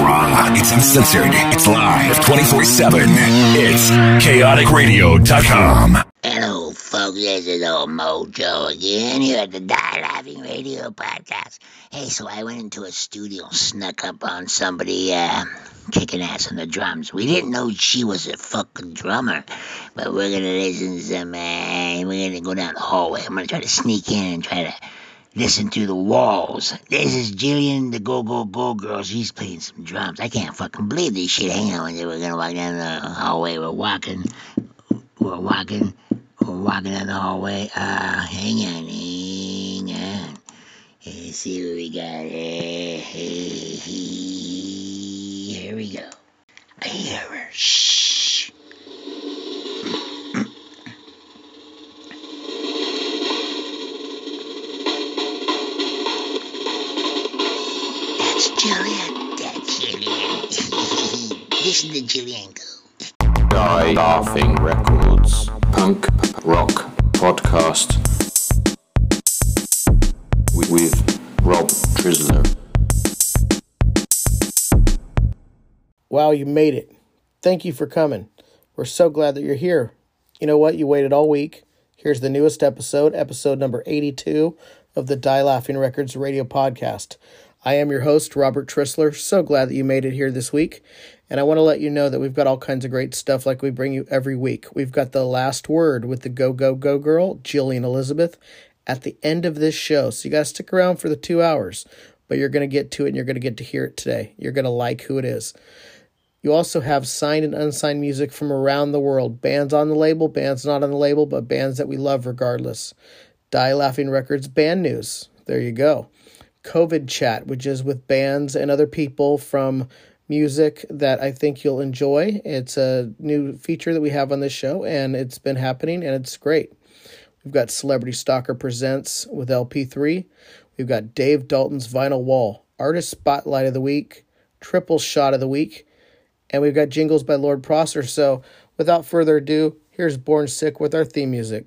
raw. It's uncensored. It's live 24 7. It's chaoticradio.com. Hello, folks. This is old Mojo again here at the Die Laughing Radio Podcast. Hey, so I went into a studio, snuck up on somebody uh, kicking ass on the drums. We didn't know she was a fucking drummer, but we're gonna listen to some. Uh, we're gonna go down the hallway. I'm gonna try to sneak in and try to listen to the walls. This is Jillian, the Go Go Go girl. She's playing some drums. I can't fucking believe this shit. Hang on, we're gonna walk down the hallway. We're walking. We're walking. We're walking down the hallway. Uh, hang on, hang on. Let's see what we got. here. here we go. I hear her. Shh. Jillian. this is the Jillian go. Die Laughing Records Punk Rock Podcast with, with Rob Trisler. Wow, you made it. Thank you for coming. We're so glad that you're here. You know what? You waited all week. Here's the newest episode, episode number 82 of the Die Laughing Records radio podcast. I am your host, Robert Trisler. So glad that you made it here this week. And I want to let you know that we've got all kinds of great stuff like we bring you every week. We've got the last word with the Go Go Go girl, Jillian Elizabeth, at the end of this show. So you got to stick around for the two hours, but you're going to get to it and you're going to get to hear it today. You're going to like who it is. You also have signed and unsigned music from around the world. Bands on the label, bands not on the label, but bands that we love regardless. Die Laughing Records band news. There you go. COVID chat, which is with bands and other people from music that I think you'll enjoy. It's a new feature that we have on this show, and it's been happening, and it's great. We've got Celebrity Stalker Presents with LP3. We've got Dave Dalton's Vinyl Wall, Artist Spotlight of the Week, Triple Shot of the Week, and we've got jingles by Lord Prosser. So, without further ado, here's Born Sick with our theme music.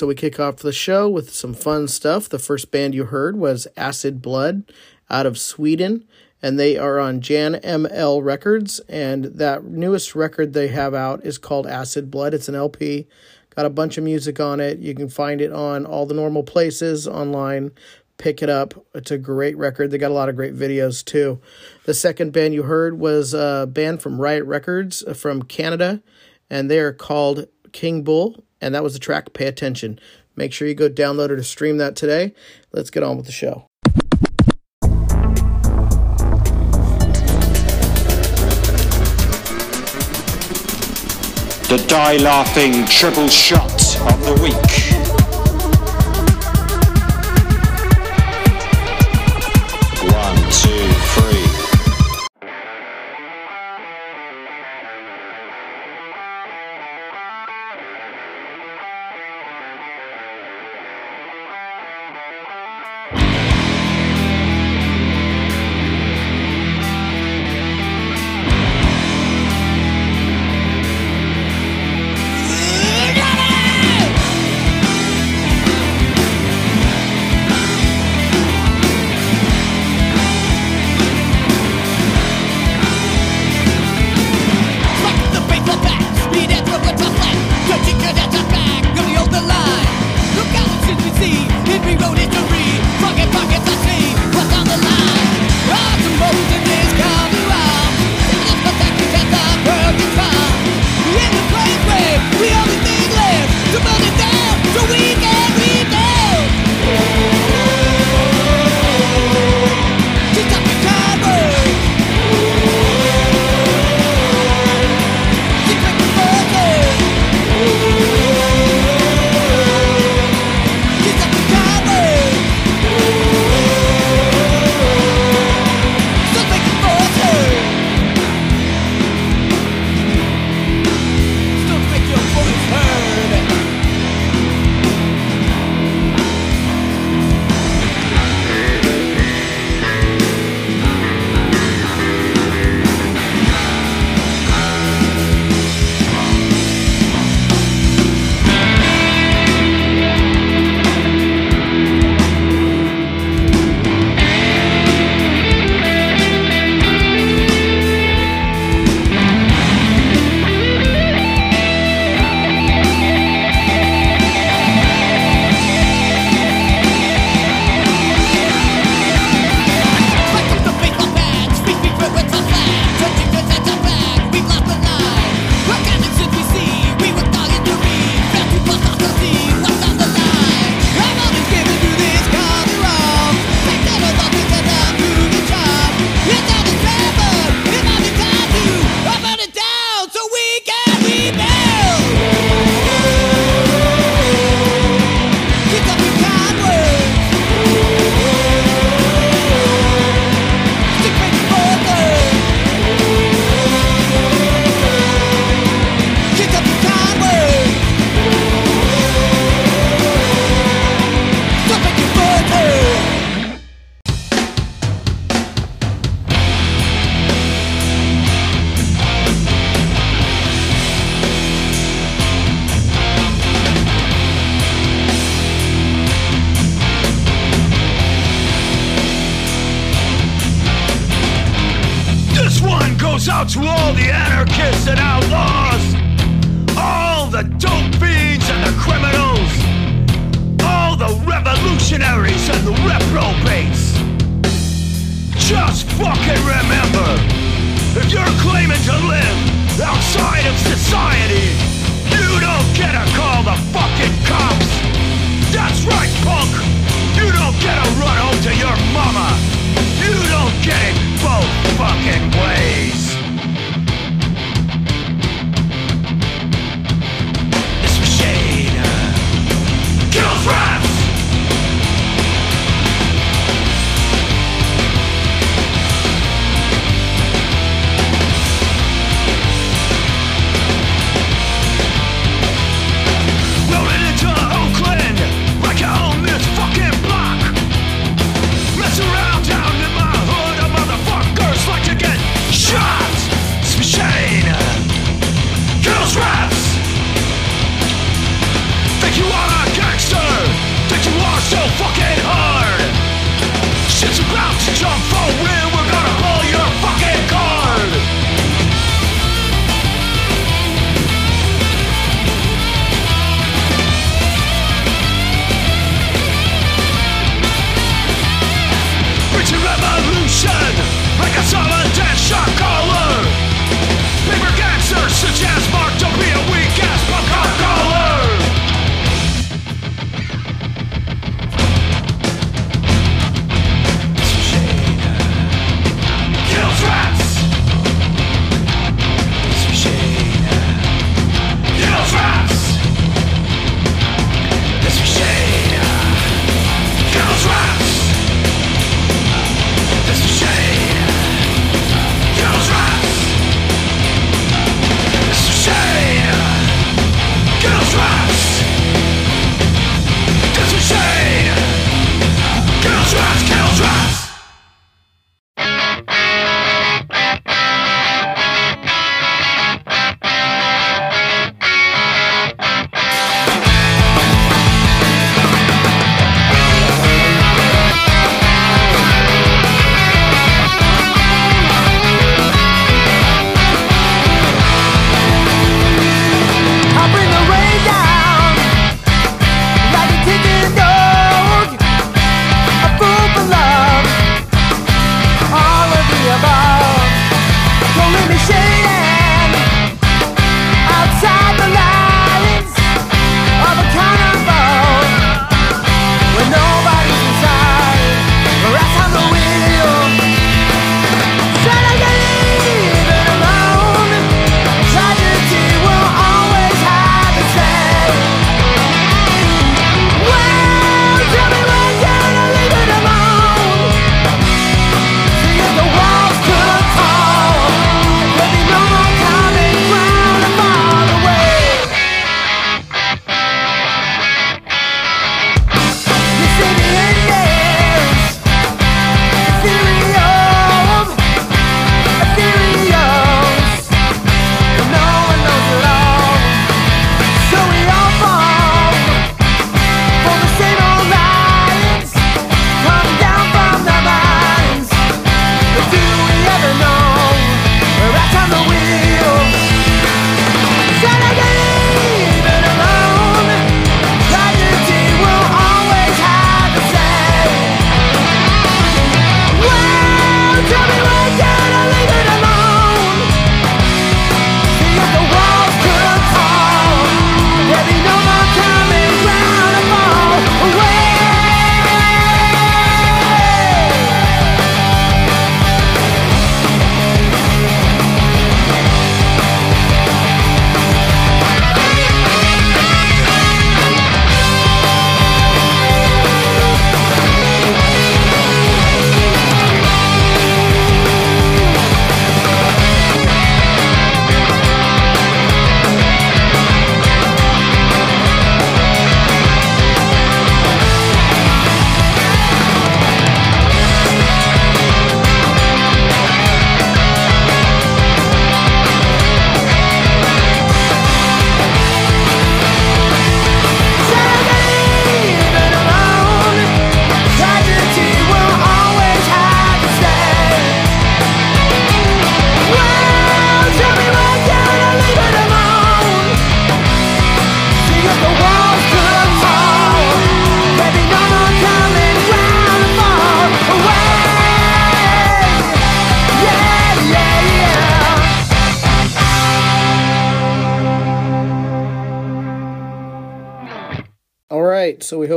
So we kick off the show with some fun stuff. The first band you heard was Acid Blood out of Sweden, and they are on Jan ML Records. And that newest record they have out is called Acid Blood. It's an LP, got a bunch of music on it. You can find it on all the normal places online. Pick it up. It's a great record. They got a lot of great videos too. The second band you heard was a band from Riot Records uh, from Canada, and they are called King Bull, and that was the track Pay Attention. Make sure you go download it or stream that today. Let's get on with the show. The Die Laughing Triple Shot of the Week.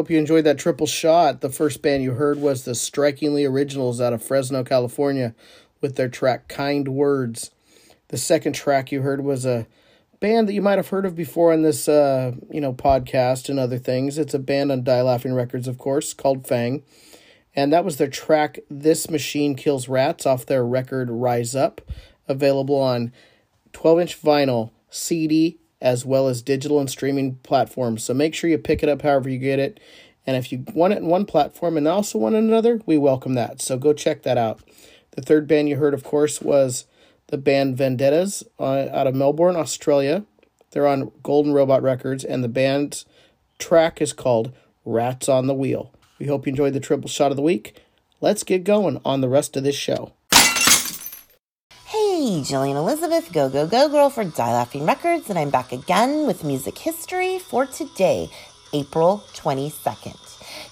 Hope you enjoyed that triple shot. The first band you heard was the Strikingly Originals out of Fresno, California, with their track Kind Words. The second track you heard was a band that you might have heard of before on this uh, you know, podcast and other things. It's a band on Die Laughing Records, of course, called Fang. And that was their track This Machine Kills Rats off their record Rise Up, available on 12 inch vinyl, CD, as well as digital and streaming platforms. So make sure you pick it up however you get it. And if you want it in one platform and also want another, we welcome that. So go check that out. The third band you heard, of course, was the band Vendettas uh, out of Melbourne, Australia. They're on Golden Robot Records, and the band's track is called Rats on the Wheel. We hope you enjoyed the triple shot of the week. Let's get going on the rest of this show. Jillian Elizabeth, Go Go Go Girl for Die Laughing Records, and I'm back again with music history for today, April 22nd.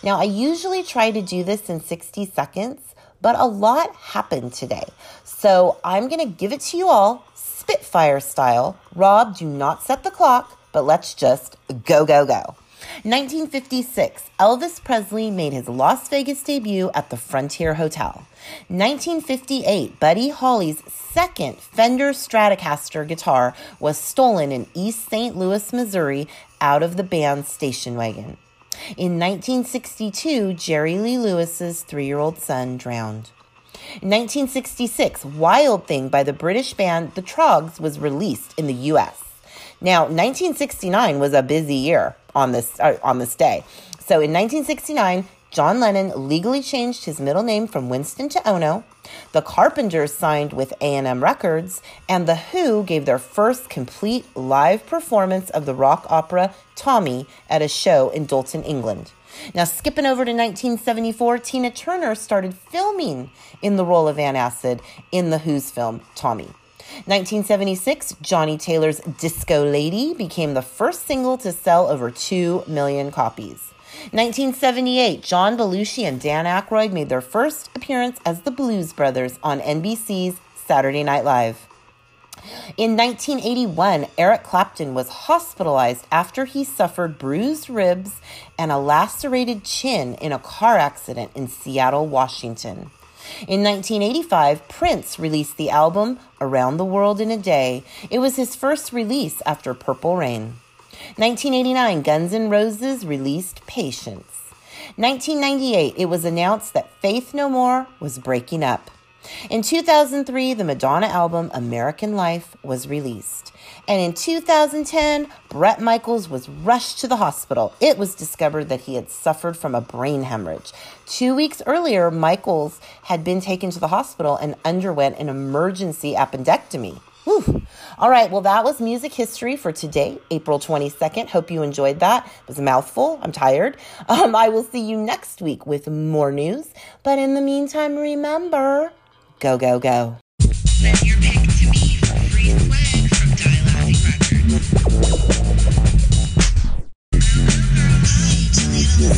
Now, I usually try to do this in 60 seconds, but a lot happened today. So I'm going to give it to you all, Spitfire style. Rob, do not set the clock, but let's just go, go, go. 1956, Elvis Presley made his Las Vegas debut at the Frontier Hotel. 1958, Buddy Holly's second Fender Stratocaster guitar was stolen in East St. Louis, Missouri, out of the band's station wagon. In 1962, Jerry Lee Lewis's three year old son drowned. In 1966, Wild Thing by the British band The Troggs was released in the US. Now, 1969 was a busy year on this uh, on this day. So in 1969, John Lennon legally changed his middle name from Winston to Ono. The Carpenters signed with A&M Records, and The Who gave their first complete live performance of the rock opera Tommy at a show in Dalton, England. Now, skipping over to 1974, Tina Turner started filming in the role of Van Acid in The Who's film Tommy. 1976, Johnnie Taylor's Disco Lady became the first single to sell over 2 million copies. 1978, John Belushi and Dan Aykroyd made their first appearance as the Blues Brothers on NBC's Saturday Night Live. In 1981, Eric Clapton was hospitalized after he suffered bruised ribs and a lacerated chin in a car accident in Seattle, Washington. In 1985, Prince released the album Around the World in a Day. It was his first release after Purple Rain. 1989, Guns N' Roses released Patience. 1998, it was announced that Faith No More was breaking up. In 2003, the Madonna album American Life was released. And in 2010, Bret Michaels was rushed to the hospital. It was discovered that he had suffered from a brain hemorrhage. Two weeks earlier, Michaels had been taken to the hospital and underwent an emergency appendectomy. Whew. All right, well, that was music history for today, April 22nd. Hope you enjoyed that. It was a mouthful. I'm tired. Um, I will see you next week with more news. But in the meantime, remember go, go, go.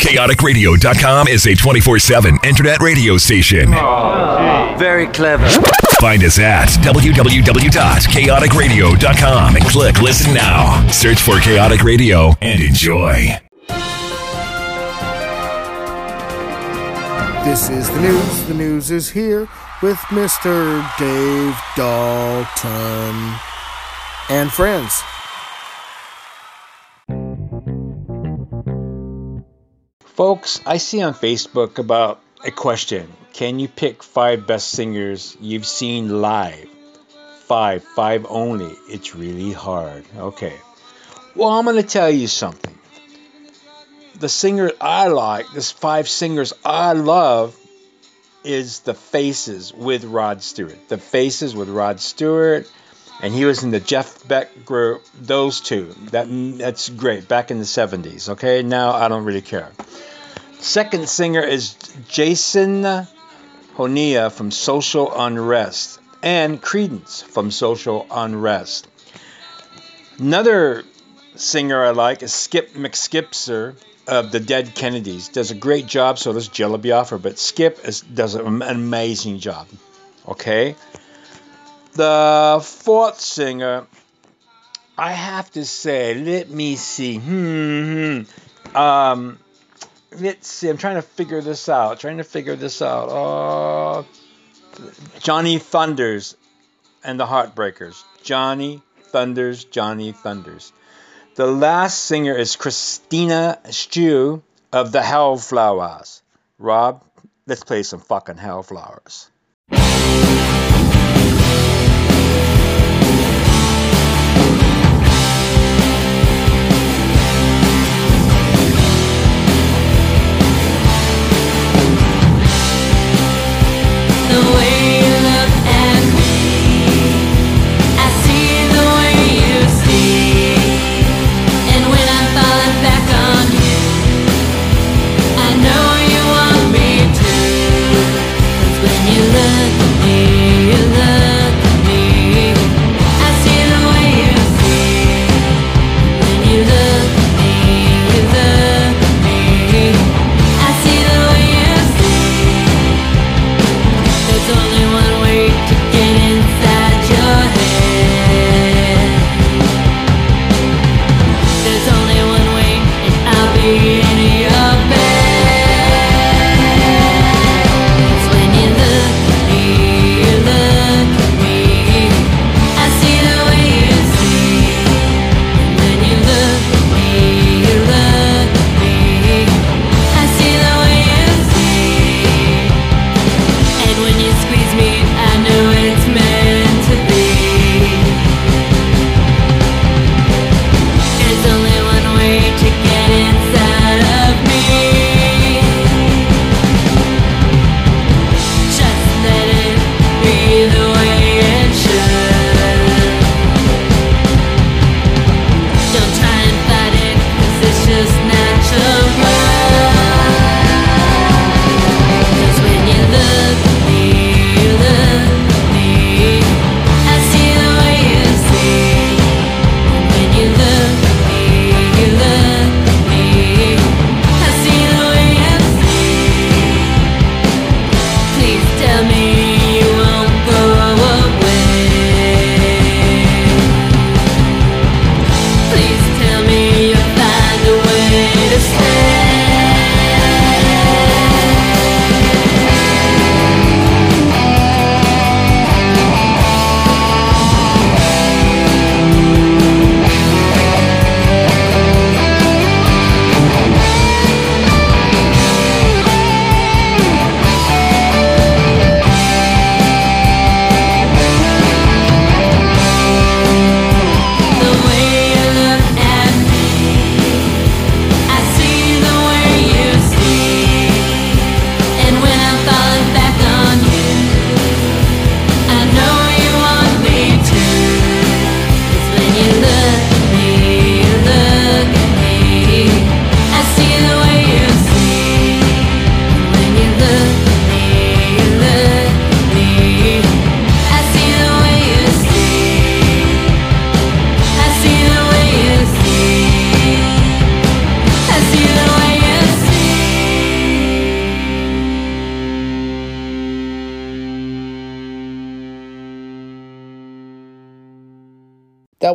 ChaoticRadio.com is a 24 7 internet radio station. Oh, Very clever. Find us at www.chaoticradio.com and click listen now. Search for Chaotic Radio and enjoy. This is the news. The news is here with Mr. Dave Dalton and friends. Folks, I see on Facebook about a question. Can you pick five best singers you've seen live? Five, five only. It's really hard. Okay. Well, I'm going to tell you something. The singer I like, this five singers I love, is The Faces with Rod Stewart. The Faces with Rod Stewart, and he was in the Jeff Beck group. Those two. That that's great. Back in the 70s. Okay. Now I don't really care. Second singer is Jason Honea from Social Unrest and Credence from Social Unrest. Another singer I like is Skip McSkipperson of the Dead Kennedys. Does a great job, so does Jello Biafra, but Skip is, does an amazing job. Okay? The fourth singer, I have to say, let me see. Hmm, hmm. Um, let's see. I'm trying to figure this out. Trying to figure this out. Uh, Johnny Thunders and the Heartbreakers. Johnny Thunders, Johnny Thunders. The last singer is Christina Stew of the Hellflowers. Rob, let's play some fucking Hellflowers. The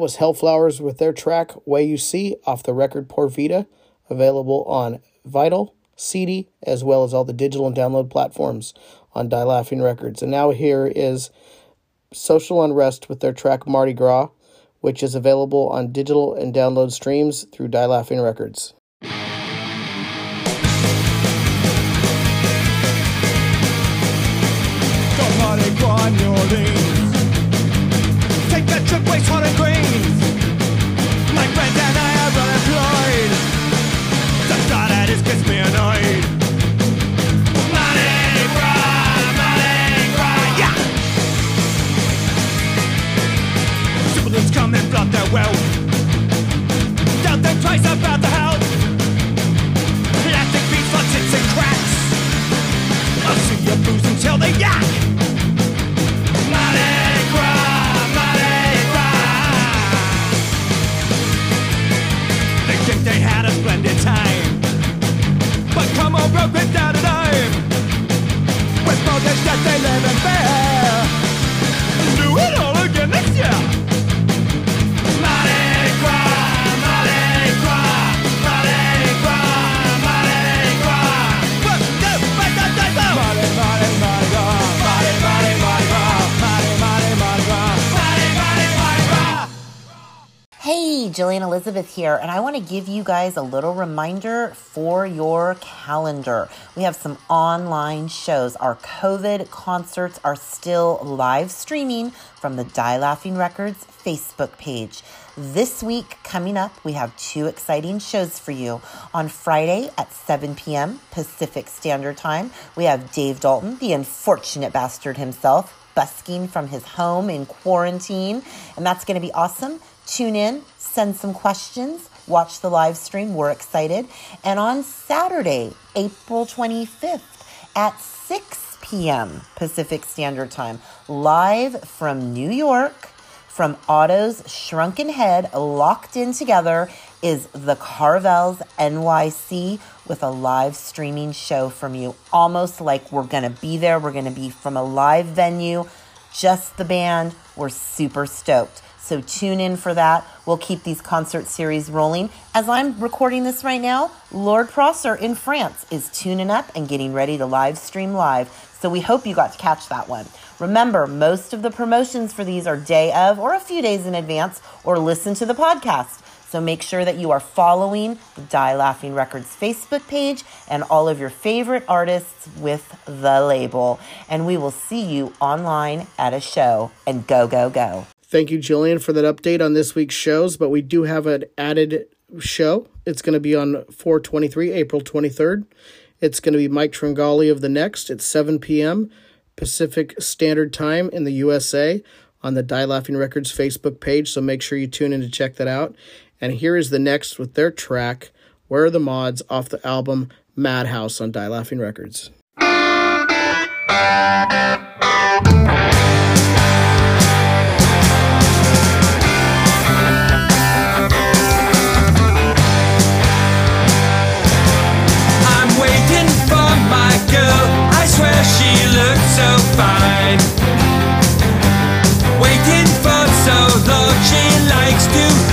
Was Hellflowers with their track Way You See off the record Por Vita, available on Vital, CD, as well as all the digital and download platforms on Die Laughing Records. And now here is Social Unrest with their track Mardi Gras, which is available on digital and download streams through Die Laughing Records. Their wealth. Don't think twice about the health. Plastic beats for tits and booze until they yak. Gras. They think they had a splendid time, but come on, broke without a dime. With motives that they live and bear. Jillian Elizabeth here, and I want to give you guys a little reminder for your calendar. We have some online shows. Our COVID concerts are still live streaming from the Die Laughing Records Facebook page. This week, coming up, we have two exciting shows for you. On Friday at 7 p.m. Pacific Standard Time, we have Dave Dalton, the unfortunate bastard himself, busking from his home in quarantine, and that's going to be awesome. Tune in, send some questions, watch the live stream. We're excited. And on Saturday, April 25th at 6 p.m. Pacific Standard Time, live from New York, from Otto's Shrunken Head, locked in together, is the Carvels NYC with a live streaming show from you. Almost like we're going to be there. We're going to be from a live venue, just the band. We're super stoked. So tune in for that. We'll keep these concert series rolling. As I'm recording this right now, Lord Prosser in France is tuning up and getting ready to live stream live. So we hope you got to catch that one. Remember, most of the promotions for these are day of or a few days in advance, or listen to the podcast. So make sure that you are following the Die Laughing Records Facebook page and all of your favorite artists with the label. And we will see you online at a show. And go, go, go. Thank you, Jillian, for that update on this week's shows. But we do have an added show. It's going to be on 423, April 23rd. It's going to be Mike Tringali of the Next at 7 p.m. Pacific Standard Time in the USA on the Die Laughing Records Facebook page. So make sure you tune in to check that out. And here is the Next with their track, Where Are the Mods, off the album Madhouse on Die Laughing Records. So fine. Waiting for so long, she likes to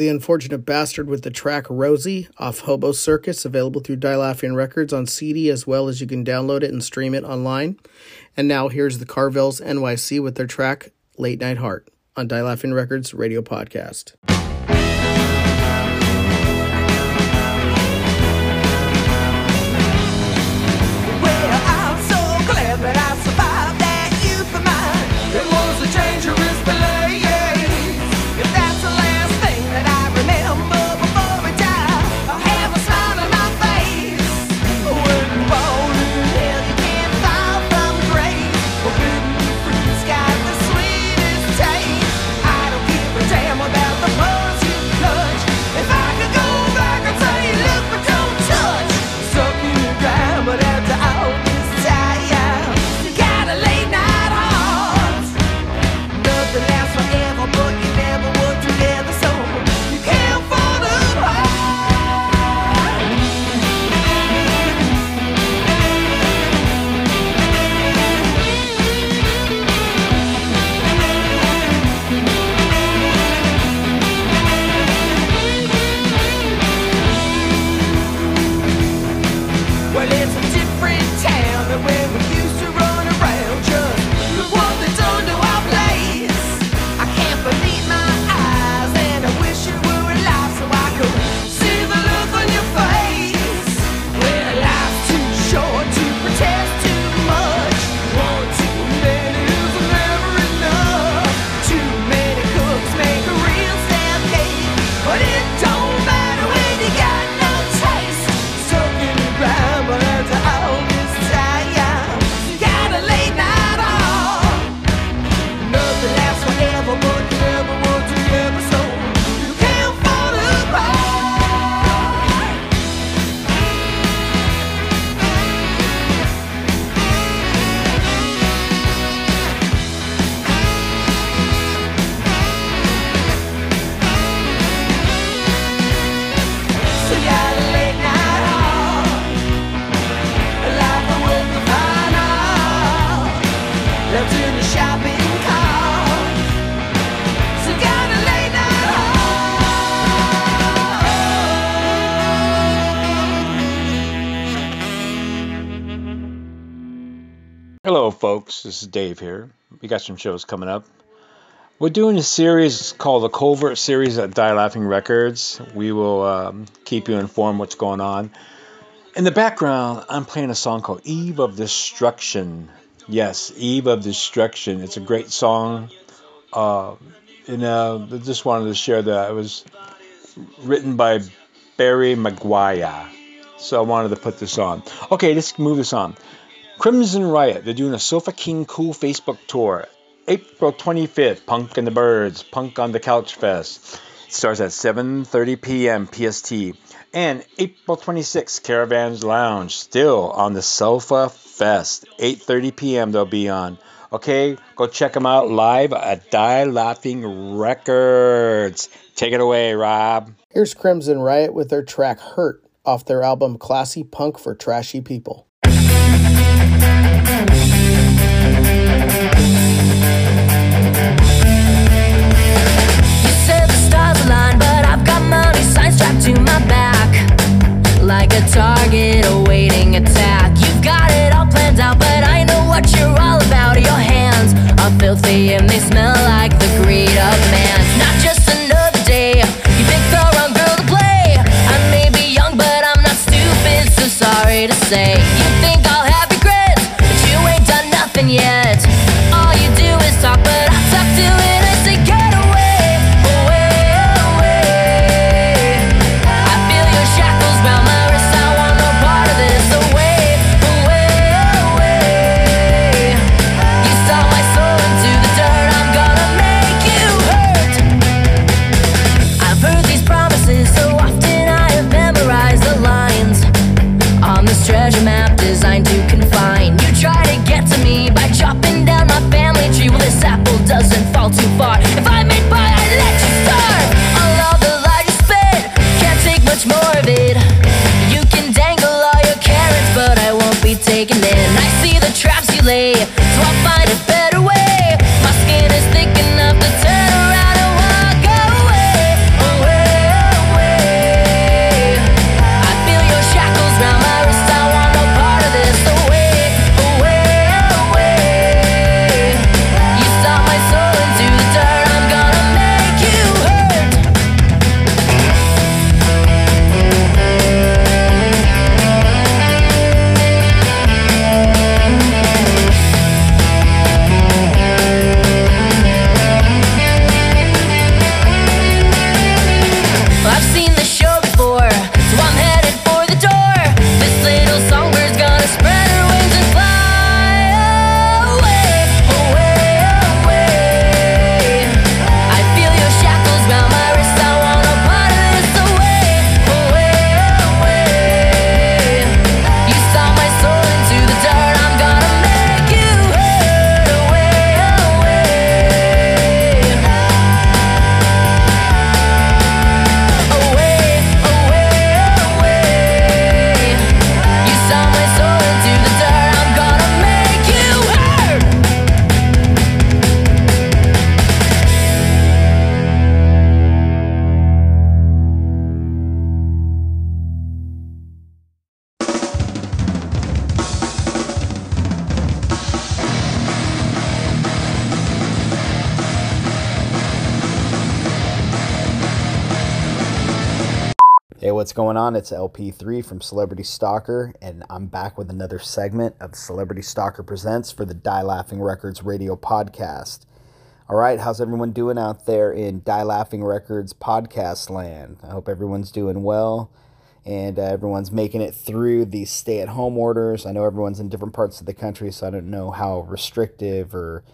the unfortunate bastard with the track Rosie off Hobo Circus, available through Die Laughing Records on CD as well as you can download it and stream it online. And now here's the Carvels NYC with their track Late Night Heart on Die Laughing Records Radio Podcast. Well, folks. This is Dave here. We got some shows coming up. We're doing a series called the Covert Series at Die Laughing Records. We will um, keep you informed what's going on. In the background, I'm playing a song called Eve of Destruction. Yes, Eve of Destruction. It's a great song. Uh, and uh, I just wanted to share that. It was written by Barry McGuire. So I wanted to put this on. Okay, let's move this on. Crimson Riot, they're doing a Sofa King Cool Facebook tour. April 25th, Punk and the Birds, Punk on the Couch Fest. It starts at 7.30 p.m. PST. And April 26th, Caravans Lounge, still on the Sofa Fest. 8.30 p.m. they'll be on. Okay, go check them out live at Die Laughing Records. Take it away, Rob. Here's Crimson Riot with their track Hurt off their album Classy Punk for Trashy People target awaiting attack. You've got it all planned out, but I know what you're all about. Your hands are filthy and they smell like the greed of man. Not just taken in. I see the traps you lay, on? It's LP3 from Celebrity Stalker, and I'm back with another segment of Celebrity Stalker Presents for the Die Laughing Records radio podcast. All right, how's everyone doing out there in Die Laughing Records podcast land? I hope everyone's doing well and uh, everyone's making it through these stay at home orders. I know everyone's in different parts of the country, so I don't know how restrictive or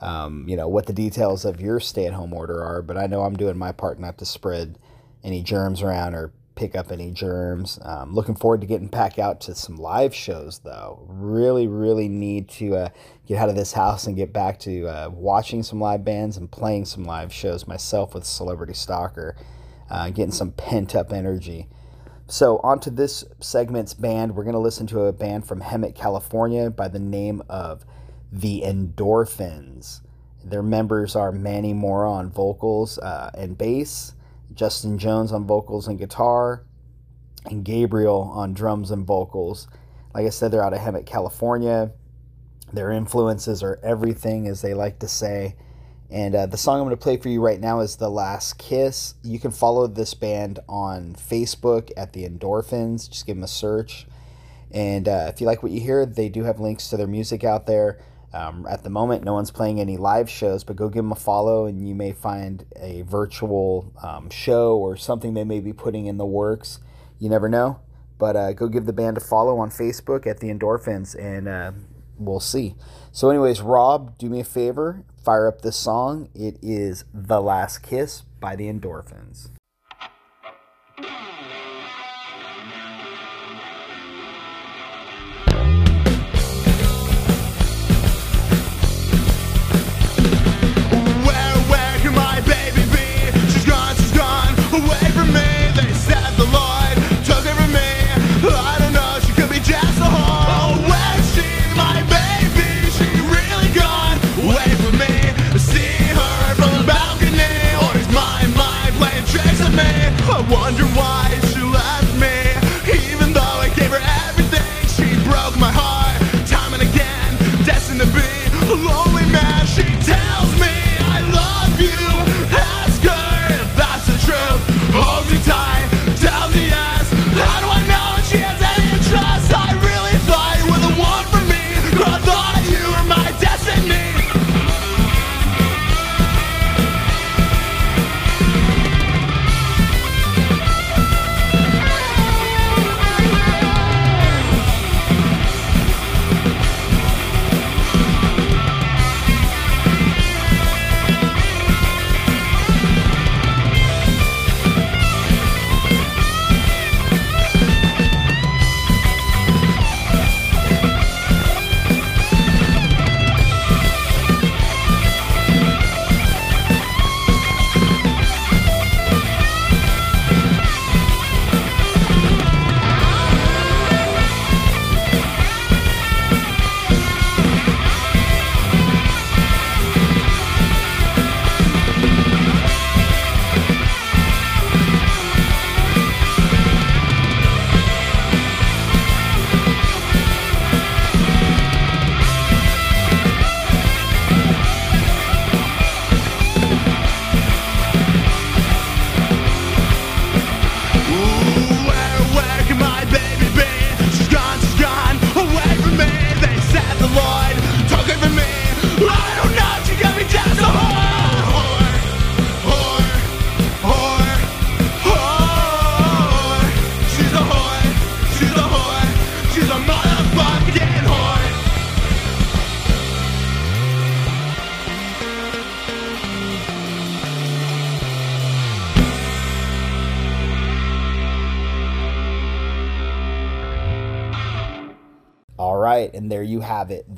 um, you know what the details of your stay at home order are, but I know I'm doing my part not to spread any germs around or pick up any germs. Um, looking forward to getting back out to some live shows, though. Really, really need to uh, get out of this house and get back to uh, watching some live bands and playing some live shows myself with Celebrity Stalker, uh, getting some pent up energy. So, on to this segment's band. We're going to listen to a band from Hemet, California by the name of The Endorphins. Their members are Manny Mora on vocals uh, and bass, Justin Jones on vocals and guitar, and Gabriel on drums and vocals. Like I said, they're out of Hemet, California. Their influences are everything, as they like to say. And uh, the song I'm going to play for you right now is The Last Kiss. You can follow this band on Facebook at The Endorphins. Just give them a search. And uh, if you like what you hear, they do have links to their music out there. Um, at the moment, no one's playing any live shows, but go give them a follow and you may find a virtual um, show or something they may be putting in the works. You never know. But uh, go give the band a follow on Facebook at The Endorphins and uh, we'll see. So, anyways, Rob, do me a favor, fire up this song. It is "The Last Kiss" by the Endorphins. Away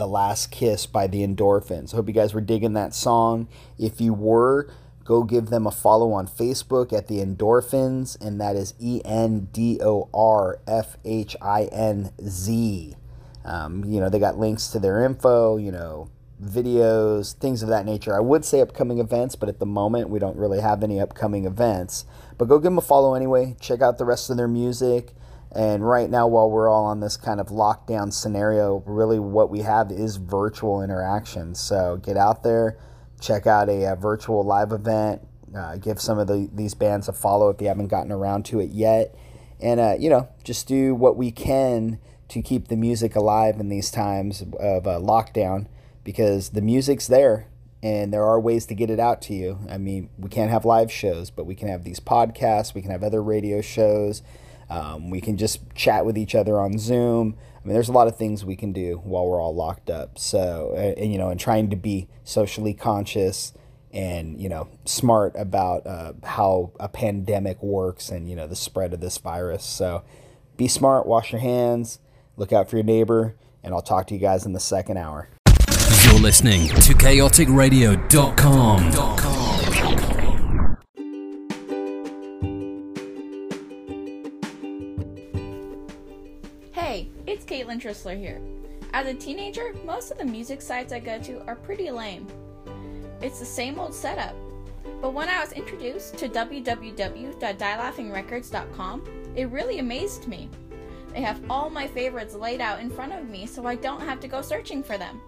The Last Kiss by the Endorphins. Hope you guys were digging that song. If you were, go give them a follow on Facebook at the Endorphins, and that is E N D O R F H I N Z. Um, you know, they got links to their info, you know, videos, things of that nature. I would say upcoming events, but at the moment we don't really have any upcoming events. But go give them a follow anyway. Check out the rest of their music. And right now, while we're all on this kind of lockdown scenario, really what we have is virtual interaction. So get out there, check out a, uh virtual live event, uh, give some of the, these bands a follow if you haven't gotten around to it yet. And, uh, you know, just do what we can to keep the music alive in these times of uh, lockdown because the music's there and there are ways to get it out to you. I mean, we can't have live shows, but we can have these podcasts, we can have other radio shows. Um, we can just chat with each other on Zoom. I mean, there's a lot of things we can do while we're all locked up. So, and, you know, and trying to be socially conscious and, you know, smart about uh, how a pandemic works and, you know, the spread of this virus. So be smart, wash your hands, look out for your neighbor, and I'll talk to you guys in the second hour. You're listening to chaoticradio.com. Caitlin Trissler here. As a teenager, most of the music sites I go to are pretty lame. It's the same old setup. But when I was introduced to www.dielaughingrecords.com, it really amazed me. They have all my favorites laid out in front of me so I don't have to go searching for them.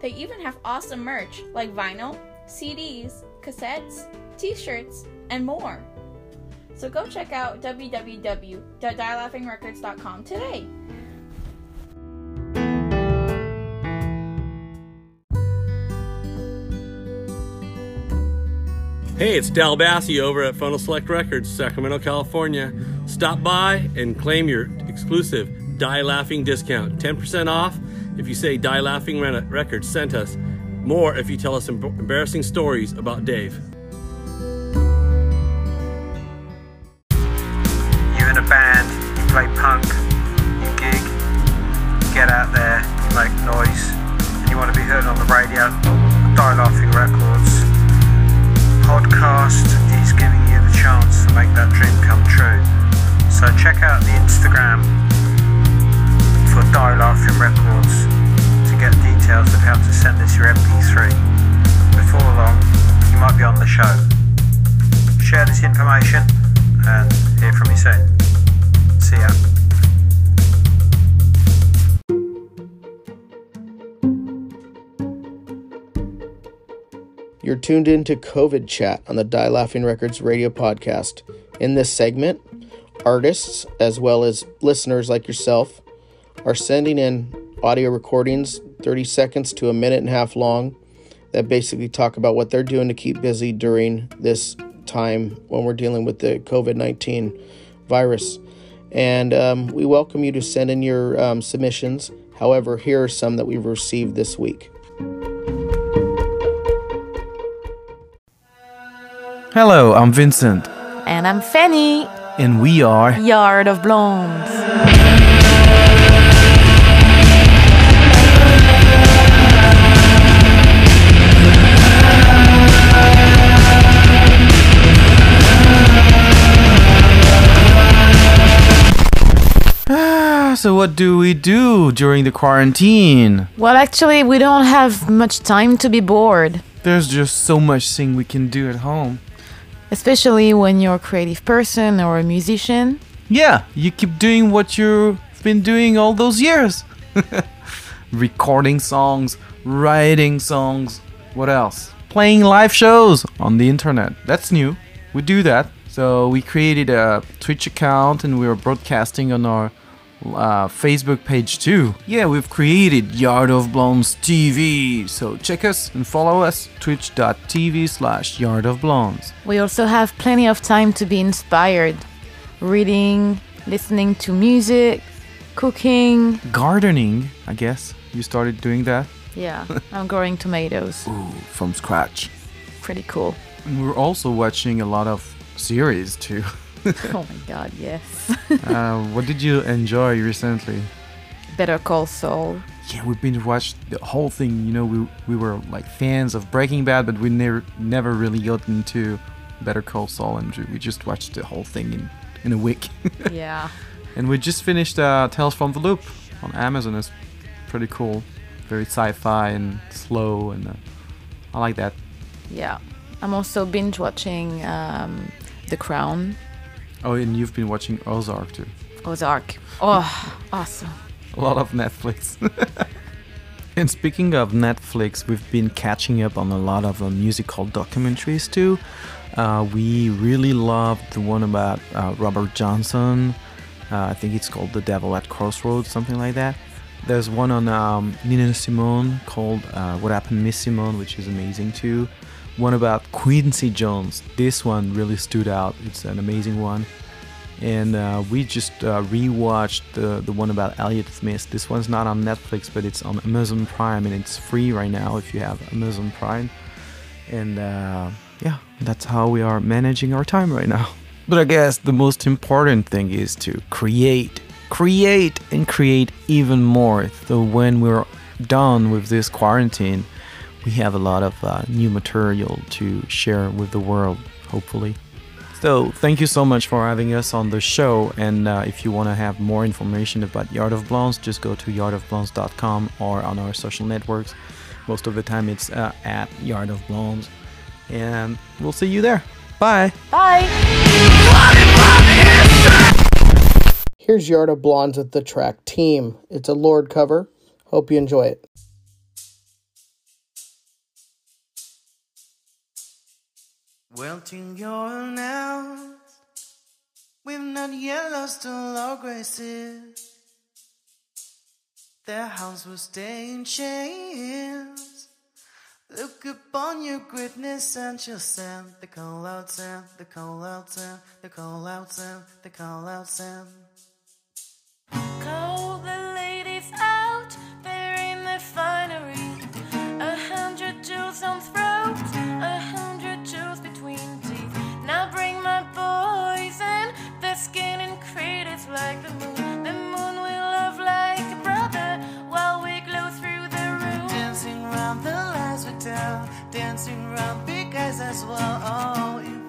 They even have awesome merch like vinyl, CDs, cassettes, t shirts, and more. So go check out www.dielaughingrecords.com today. Hey, it's Dal Bassi over at Funnel Select Records, Sacramento, California. Stop by and claim your exclusive Die Laughing discount. 10% off if you say Die Laughing Records sent us. More if you tell us embarrassing stories about Dave. Tuned in to COVID Chat on the Die Laughing Records radio podcast. In this segment, artists, as well as listeners like yourself, are sending in audio recordings 30 seconds to a minute and a half long that basically talk about what they're doing to keep busy during this time when we're dealing with the COVID 19 virus. And um, we welcome you to send in your um, submissions. However, here are some that we've received this week. Hello, I'm Vincent, And I'm Fanny, and we are. Yard of Blondes. Ah, so what do we do during the quarantine? Well, actually, we don't have much time to be bored, There's just so much thing we can do at home. Especially when you're a creative person or a musician. Yeah, you keep doing what you've been doing all those years. Recording songs, writing songs, what else? Playing live shows on the internet. That's new. We do that. So we created a Twitch account and we are broadcasting on our uh, Facebook page too. Yeah, we've created Yard of Blondes TV. So check us and follow us twitch.tv slash Yard of Blondes. We also have plenty of time to be inspired. Reading, listening to music, cooking. Gardening, I guess. You started doing that? Yeah, I'm growing tomatoes. Ooh, from scratch. Pretty cool. And we're also watching a lot of series too. oh my god, yes. uh, what did you enjoy recently? Better Call Saul. Yeah, we've been watched the whole thing. You know, we we were like fans of Breaking Bad, but we never never really got into Better Call Saul, and we just watched the whole thing in in a week. Yeah. and we just finished uh, Tales from the Loop on Amazon. It's pretty cool, very sci-fi and slow, and uh, I like that. Yeah. I'm also binge watching um, The Crown, Oh, and you've been watching Ozark too. Ozark. Oh, awesome. A lot of Netflix. and speaking of Netflix, we've been catching up on a lot of uh, musical documentaries too. Uh, we really loved the one about uh, Robert Johnson. Uh, I think it's called The Devil at Crossroads, something like that. There's one on um, Nina Simone called uh, What Happened Miss Simone, which is amazing too. One about Quincy Jones. This one really stood out. It's an amazing one and uh, we just uh, rewatched the the one about Elliott Smith. This one's not on Netflix, but it's on Amazon Prime, and it's free right now if you have Amazon Prime. And uh, yeah, that's how we are managing our time right now. But I guess the most important thing is to create, create, and create even more. So when we're done with this quarantine, we have a lot of uh, new material to share with the world, hopefully. So, thank you so much for having us on the show. And uh, if you want to have more information about Yard of Blondes, just go to yardofblondes.com or on our social networks. Most of the time, it's uh, at Yard of Blondes. And we'll see you there. Bye. Bye. Here's Yard of Blondes with the track Team. It's a Lorde cover. Hope you enjoy it. Till you're announced, we've not yet lost all our graces. Their house will stay in chains. Look upon your greatness and shall send the call out sound, the call out sound, the call out sound, the call out sound. Call the ladies out, they're down, dancing around big guys as well. Oh,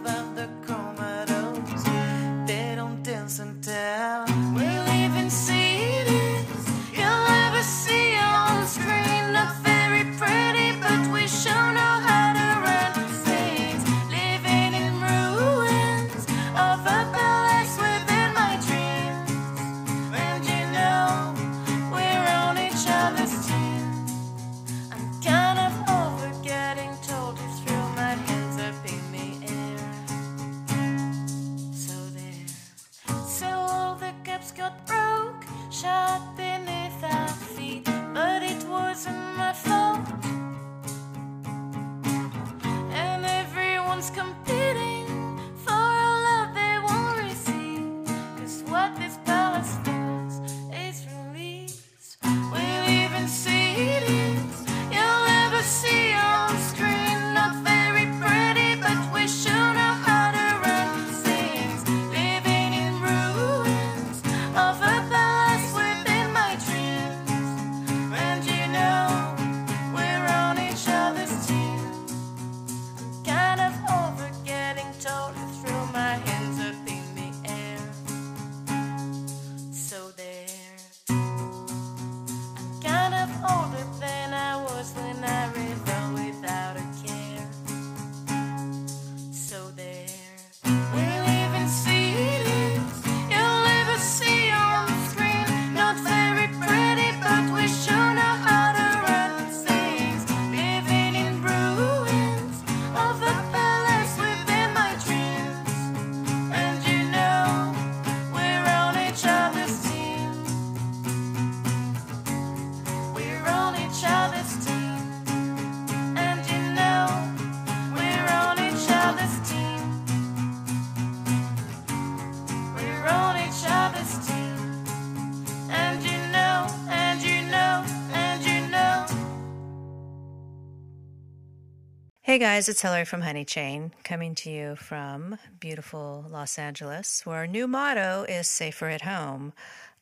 Hey guys, it's Hillary from Honeychain coming to you from beautiful Los Angeles, where our new motto is safer at home.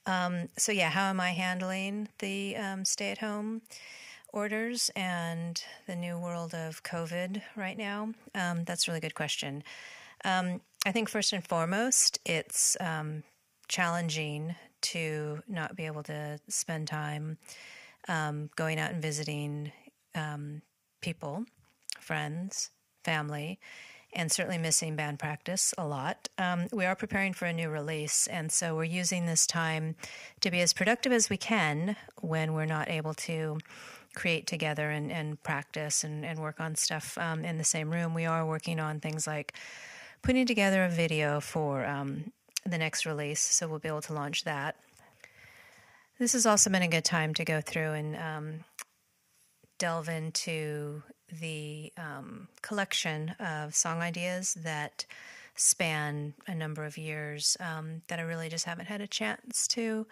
Um, so, yeah, how am I handling the um, stay at home orders and the new world of COVID right now? Um, that's a really good question. Um, I think first and foremost, it's um, challenging to not be able to spend time um, going out and visiting people, friends, family, and certainly missing band practice a lot. Um, we are preparing for a new release, and so we're using this time to be as productive as we can when we're not able to create together and, and practice and, and work on stuff um, in the same room. We are working on things like putting together a video for um, the next release, so we'll be able to launch that. This has also been a good time to go through and um, delve into the um, collection of song ideas that span a number of years um, that I really just haven't had a chance to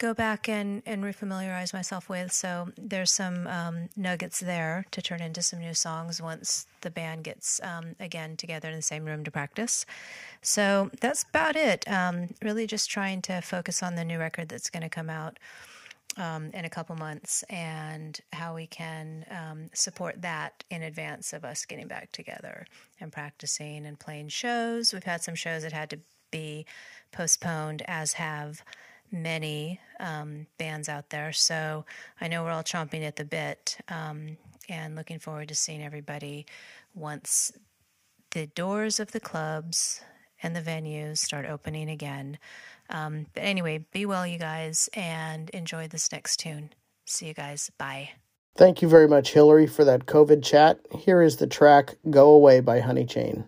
go back and, and refamiliarize myself with. So there's some um, nuggets there to turn into some new songs once the band gets um, again together in the same room to practice. So that's about it. Um, really just trying to focus on the new record that's going to come out um, in a couple months and how we can um, support that in advance of us getting back together and practicing and playing shows. We've had some shows that had to be postponed, as have many um, bands out there. So I know we're all chomping at the bit um, and looking forward to seeing everybody once the doors of the clubs and the venues start opening again. Um, but anyway, be well, you guys, and enjoy this next tune. See you guys. Bye. Thank you very much, Hillary, for that COVID chat. Here is the track Go Away by Honeychain.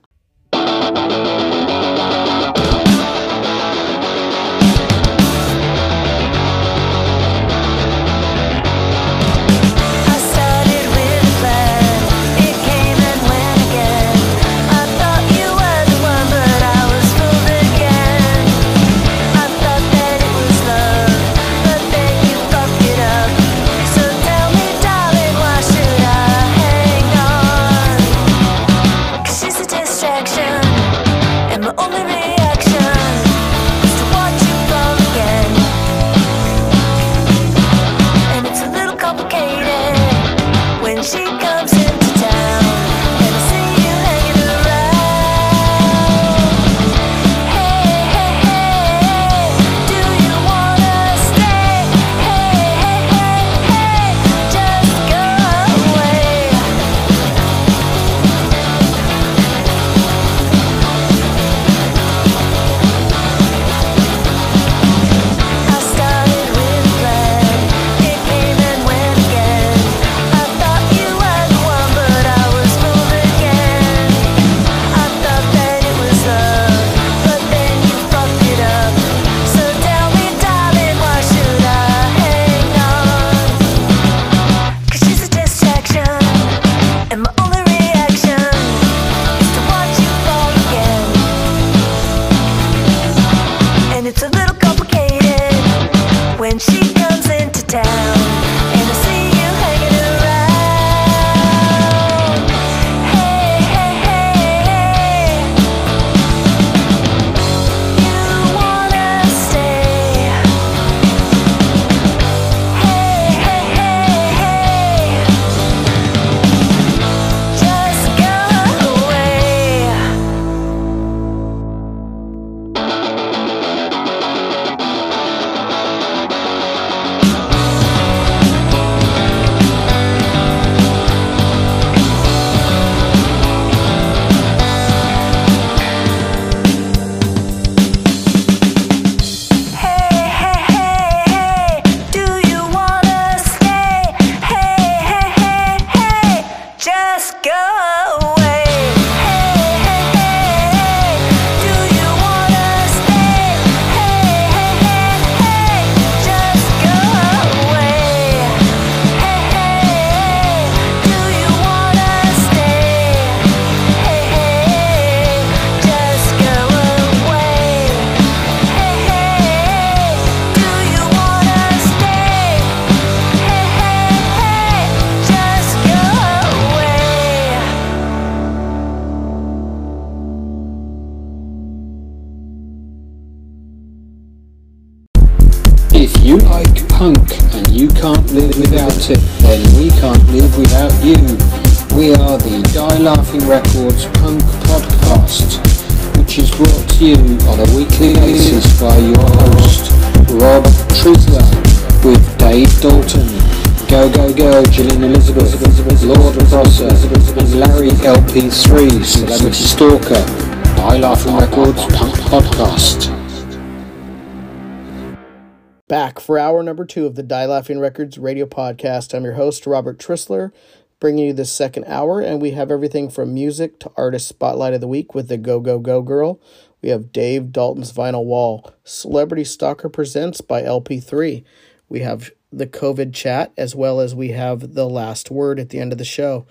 Number two of the Die Laughing Records radio podcast. I'm your host, Robert Trisler, bringing you this second hour, and we have everything from music to artist spotlight of the week with the Go Go Go Girl. We have Dave Dalton's Vinyl Wall, Celebrity Stalker Presents by LP3. We have the COVID chat, as well as we have the last word at the end of the show.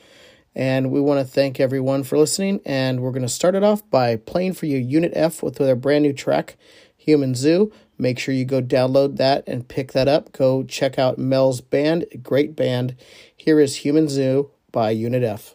And we want to thank everyone for listening, and we're going to start it off by playing for you Unit F with their brand new track, Human Zoo. Make sure you go download that and pick that up. Go check out Mel's band, great band. Here is Human Zoo by Unit F.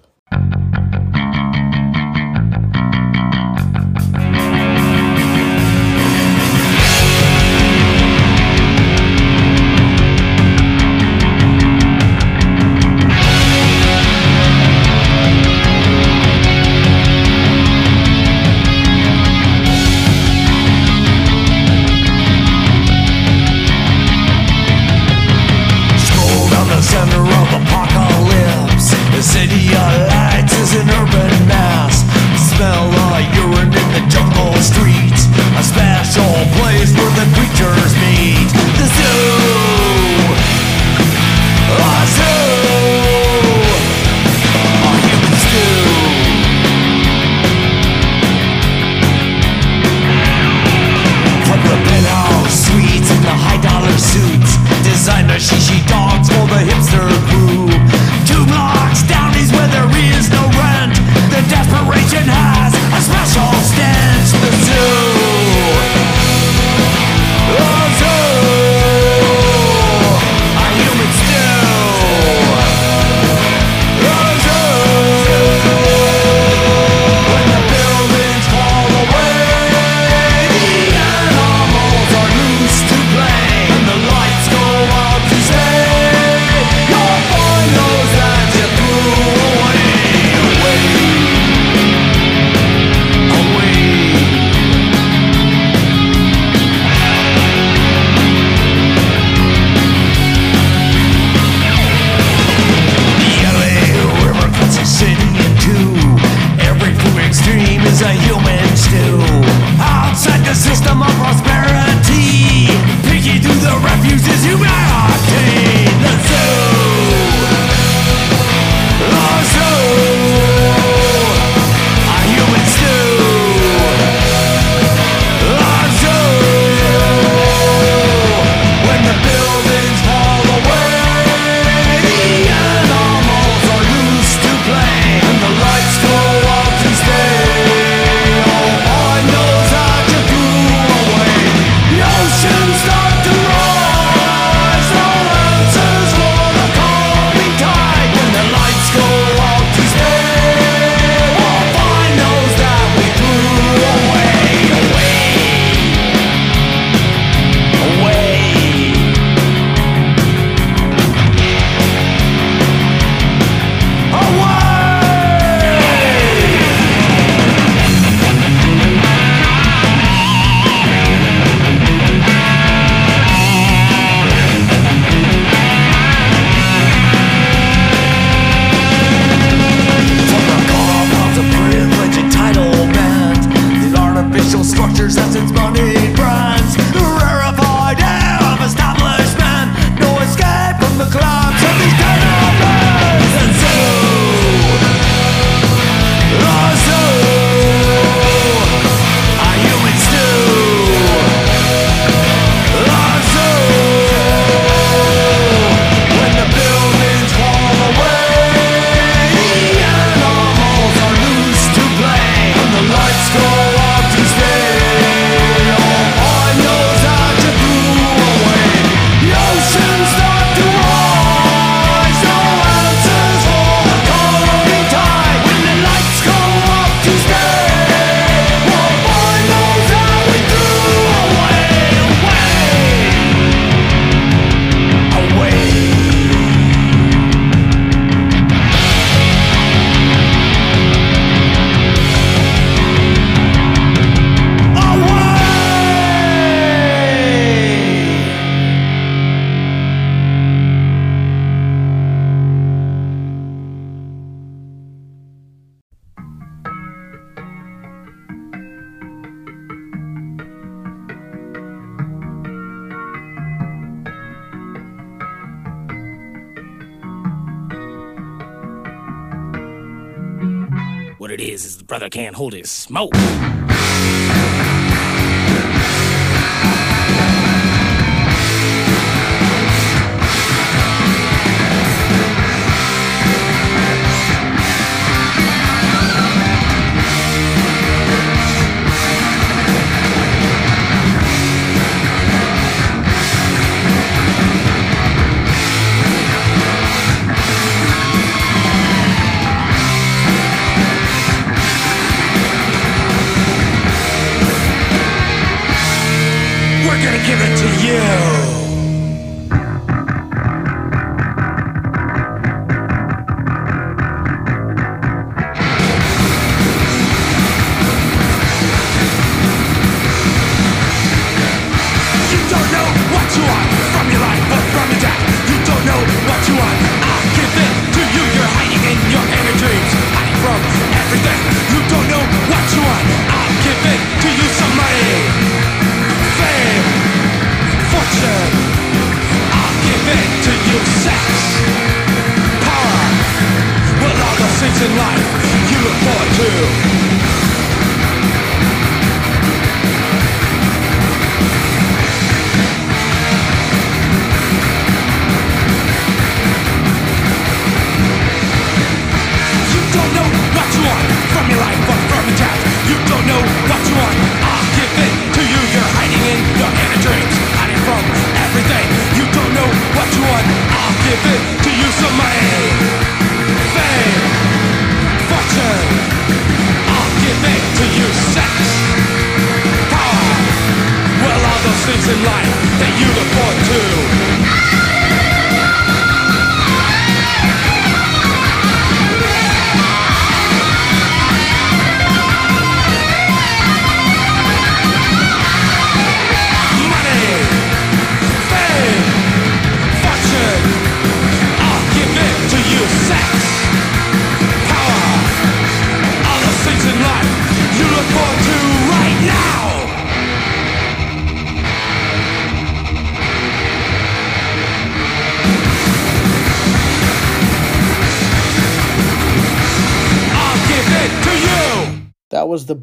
smoke.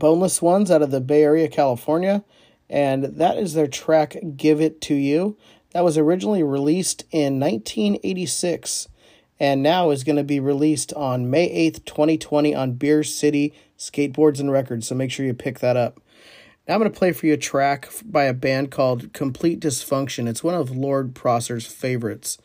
Boneless Ones out of the Bay Area, California, and that is their track Give It To You. That was originally released in 1986 and now is going to be released on May 8th, 2020 on Beer City Skateboards and Records, so make sure you pick that up. Now I'm going to play for you a track by a band called Complete Dysfunction. It's one of Lord Prosser's favorites.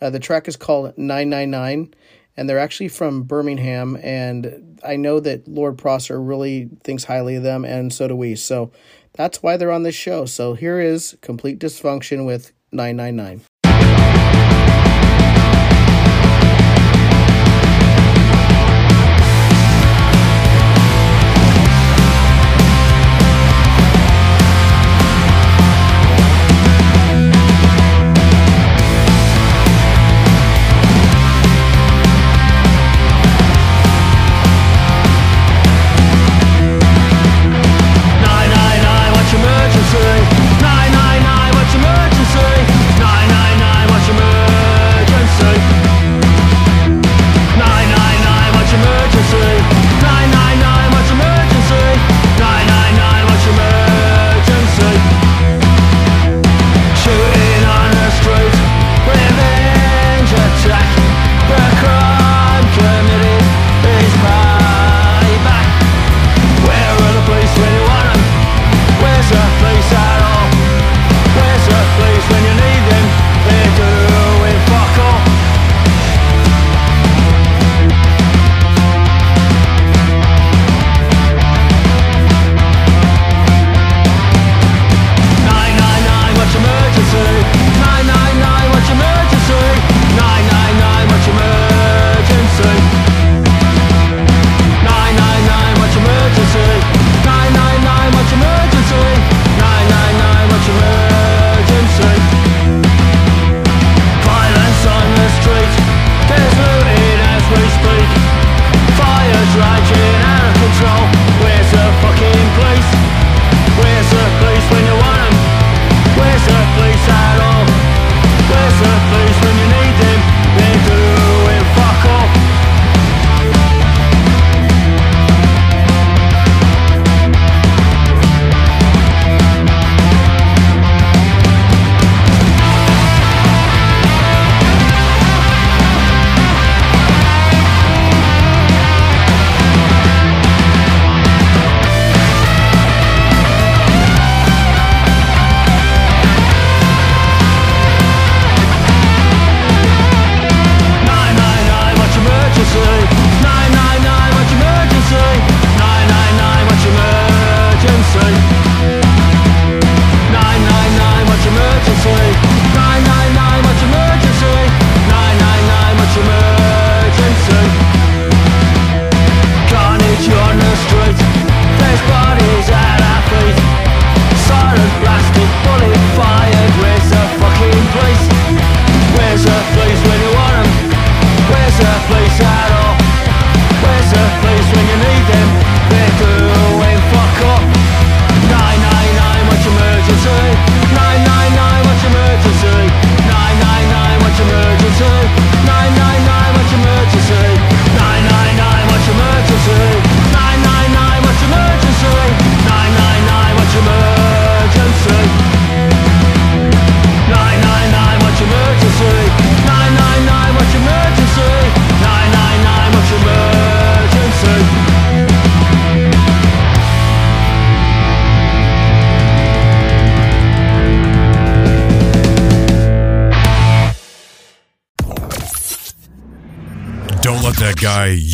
Uh, the track is called 999, and they're actually from Birmingham. And I know that Lord Prosser really thinks highly of them, and so do we. So that's why they're on this show. So here is Complete Dysfunction with 999.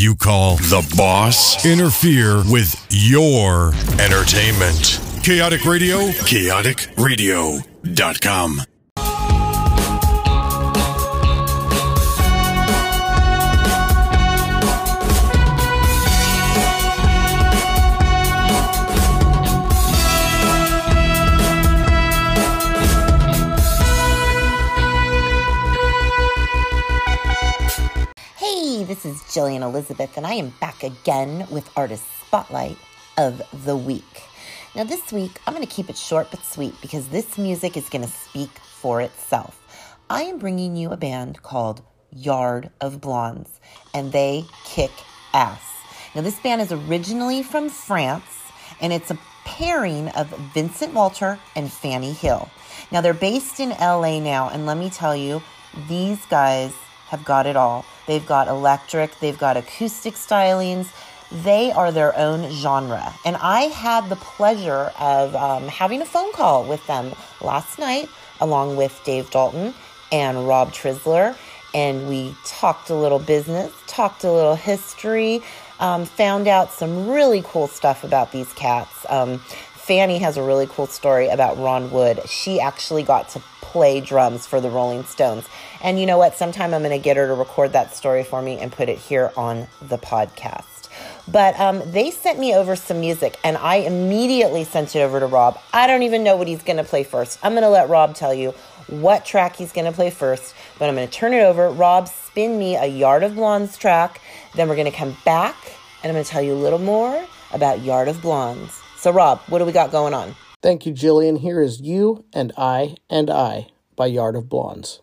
You call the boss interfere with your entertainment. Chaotic Radio, chaoticradio.com. Elizabeth, and I am back again with Artist Spotlight of the Week. Now, this week, I'm going to keep it short but sweet because this music is going to speak for itself. I am bringing you a band called Yard of Blondes, and they kick ass. Now, this band is originally from France, and it's a pairing of Vincent Walter and Fanny Hill. Now, they're based in LA now, and let me tell you, these guys have got it all. They've got electric, they've got acoustic stylings. They are their own genre. And I had the pleasure of um, having a phone call with them last night, along with Dave Dalton and Rob Trisler. And we talked a little business, talked a little history, um, found out some really cool stuff about these cats. Um, Fanny has a really cool story about Ron Wood. She actually got to play drums for the Rolling Stones. And you know what? Sometime I'm going to get her to record that story for me and put it here on the podcast. But um, they sent me over some music and I immediately sent it over to Rob. I don't even know what he's going to play first. I'm going to let Rob tell you what track he's going to play first, but I'm going to turn it over. Rob, spin me a Yard of Blondes track. Then we're going to come back and I'm going to tell you a little more about Yard of Blondes. So, Rob, what do we got going on? Thank you, Jillian. Here is You and I and I by Yard of Blondes.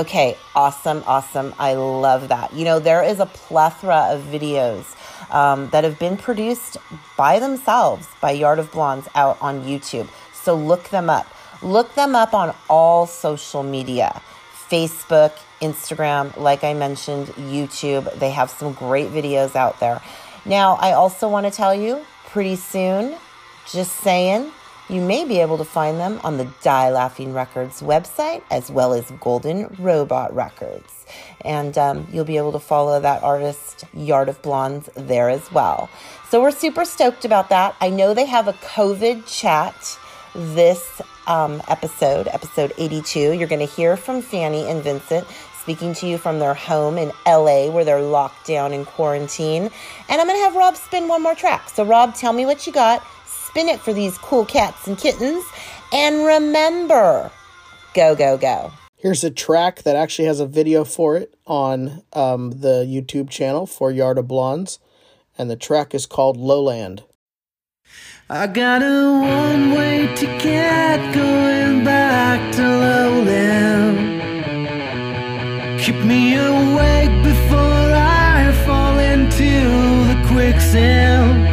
Okay, awesome, awesome. I love that. You know, there is a plethora of videos um, that have been produced by themselves by Yard of Blondes out on YouTube. So look them up. Look them up on all social media Facebook, Instagram, like I mentioned, YouTube. They have some great videos out there. Now, I also want to tell you pretty soon, just saying, you may be able to find them on the Die Laughing Records website as well as Golden Robot Records. And um, you'll be able to follow that artist, Yard of Blondes, there as well. So we're super stoked about that. I know they have a COVID chat this um, episode, episode 82. You're going to hear from Fanny and Vincent speaking to you from their home in LA where they're locked down in quarantine. And I'm going to have Rob spin one more track. So, Rob, tell me what you got. Spin it for these cool cats and kittens. And remember, go, go, go. Here's a track that actually has a video for it on um, the YouTube channel for Yard of Blondes. And the track is called Lowland. I got a one way ticket going back to Lowland. Keep me awake before I fall into the quicksand.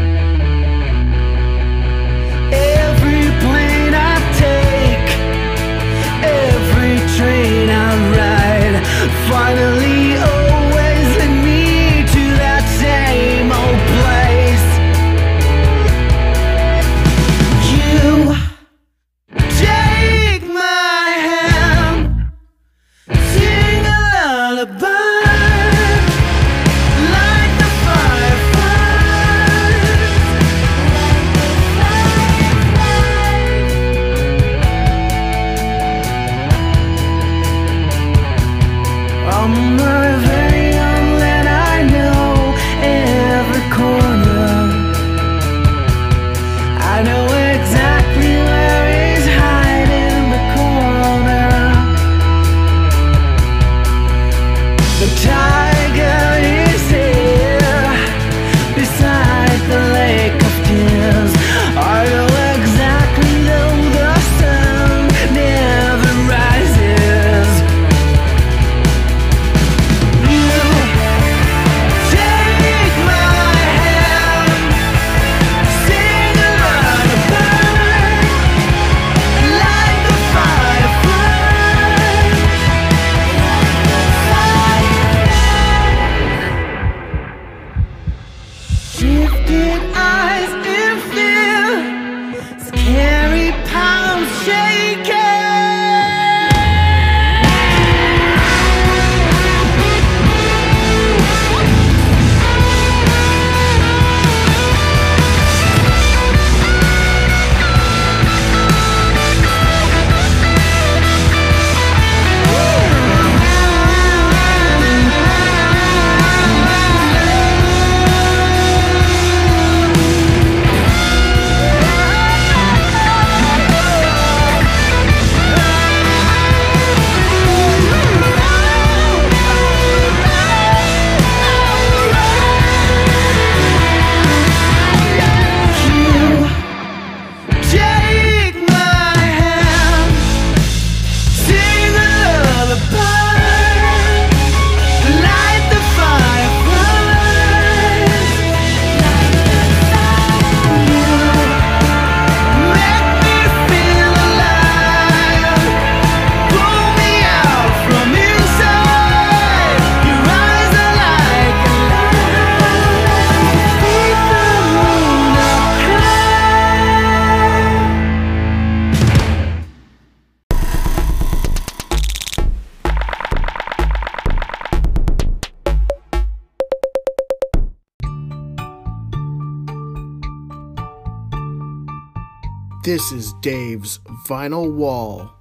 This is Dave's Vinyl Wall,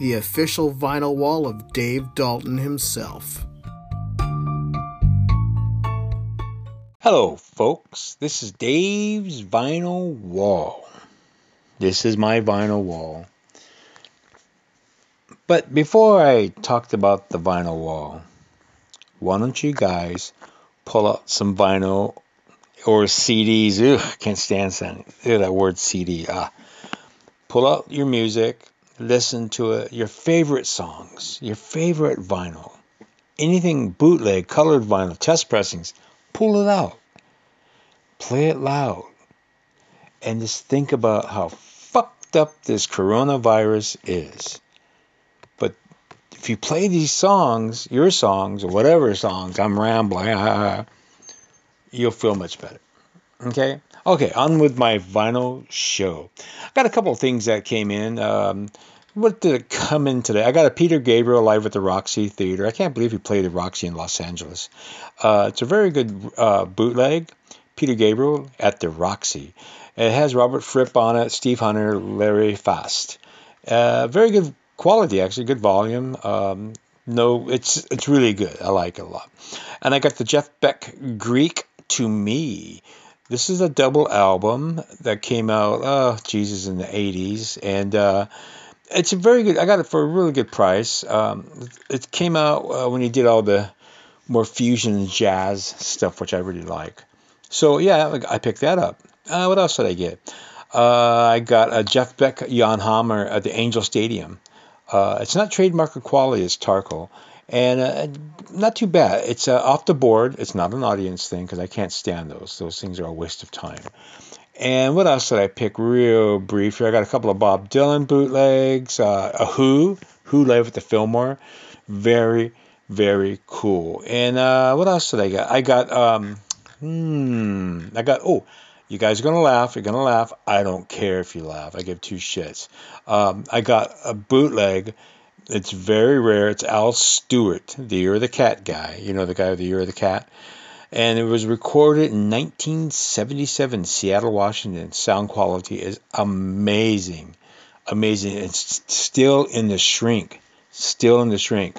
the official vinyl wall of Dave Dalton himself. Hello, folks. This is Dave's Vinyl Wall. This is my vinyl wall. But before I talked about the vinyl wall, why don't you guys pull out some vinyl or CDs? Ugh, can't stand that, that word CD. Ah. Pull out your music, listen to it, your favorite songs, your favorite vinyl, anything bootleg, colored vinyl, test pressings, pull it out, play it loud, and just think about how fucked up this coronavirus is. But if you play these songs, your songs, or whatever songs, I'm rambling, you'll feel much better. Okay? Okay, on with my vinyl show. I got a couple of things that came in. Um, what did it come in today? I got a Peter Gabriel live at the Roxy Theater. I can't believe he played the Roxy in Los Angeles. Uh, it's a very good uh, bootleg. Peter Gabriel at the Roxy. It has Robert Fripp on it, Steve Hunter, Larry Fast. Uh, very good quality, actually, good volume. Um, no, it's it's really good. I like it a lot. And I got the Jeff Beck Greek to Me. This is a double album that came out, oh, Jesus, in the 80s. And uh, it's a very good, I got it for a really good price. Um, it came out uh, when he did all the more fusion jazz stuff, which I really like. So, yeah, I picked that up. Uh, what else did I get? Uh, I got a Jeff Beck Jan Hammer at the Angel Stadium. Uh, it's not trademark quality, it's Tarko. And uh, not too bad. It's uh, off the board. It's not an audience thing because I can't stand those. Those things are a waste of time. And what else did I pick real brief here. I got a couple of Bob Dylan bootlegs, uh, a Who, Who Live at the Fillmore. Very, very cool. And uh, what else did I get? I got, um, hmm, I got, oh, you guys are going to laugh. You're going to laugh. I don't care if you laugh. I give two shits. Um, I got a bootleg. It's very rare. It's Al Stewart, the Year of the Cat guy. You know, the guy with the Year of the Cat. And it was recorded in 1977, Seattle, Washington. Sound quality is amazing. Amazing. It's still in the shrink. Still in the shrink.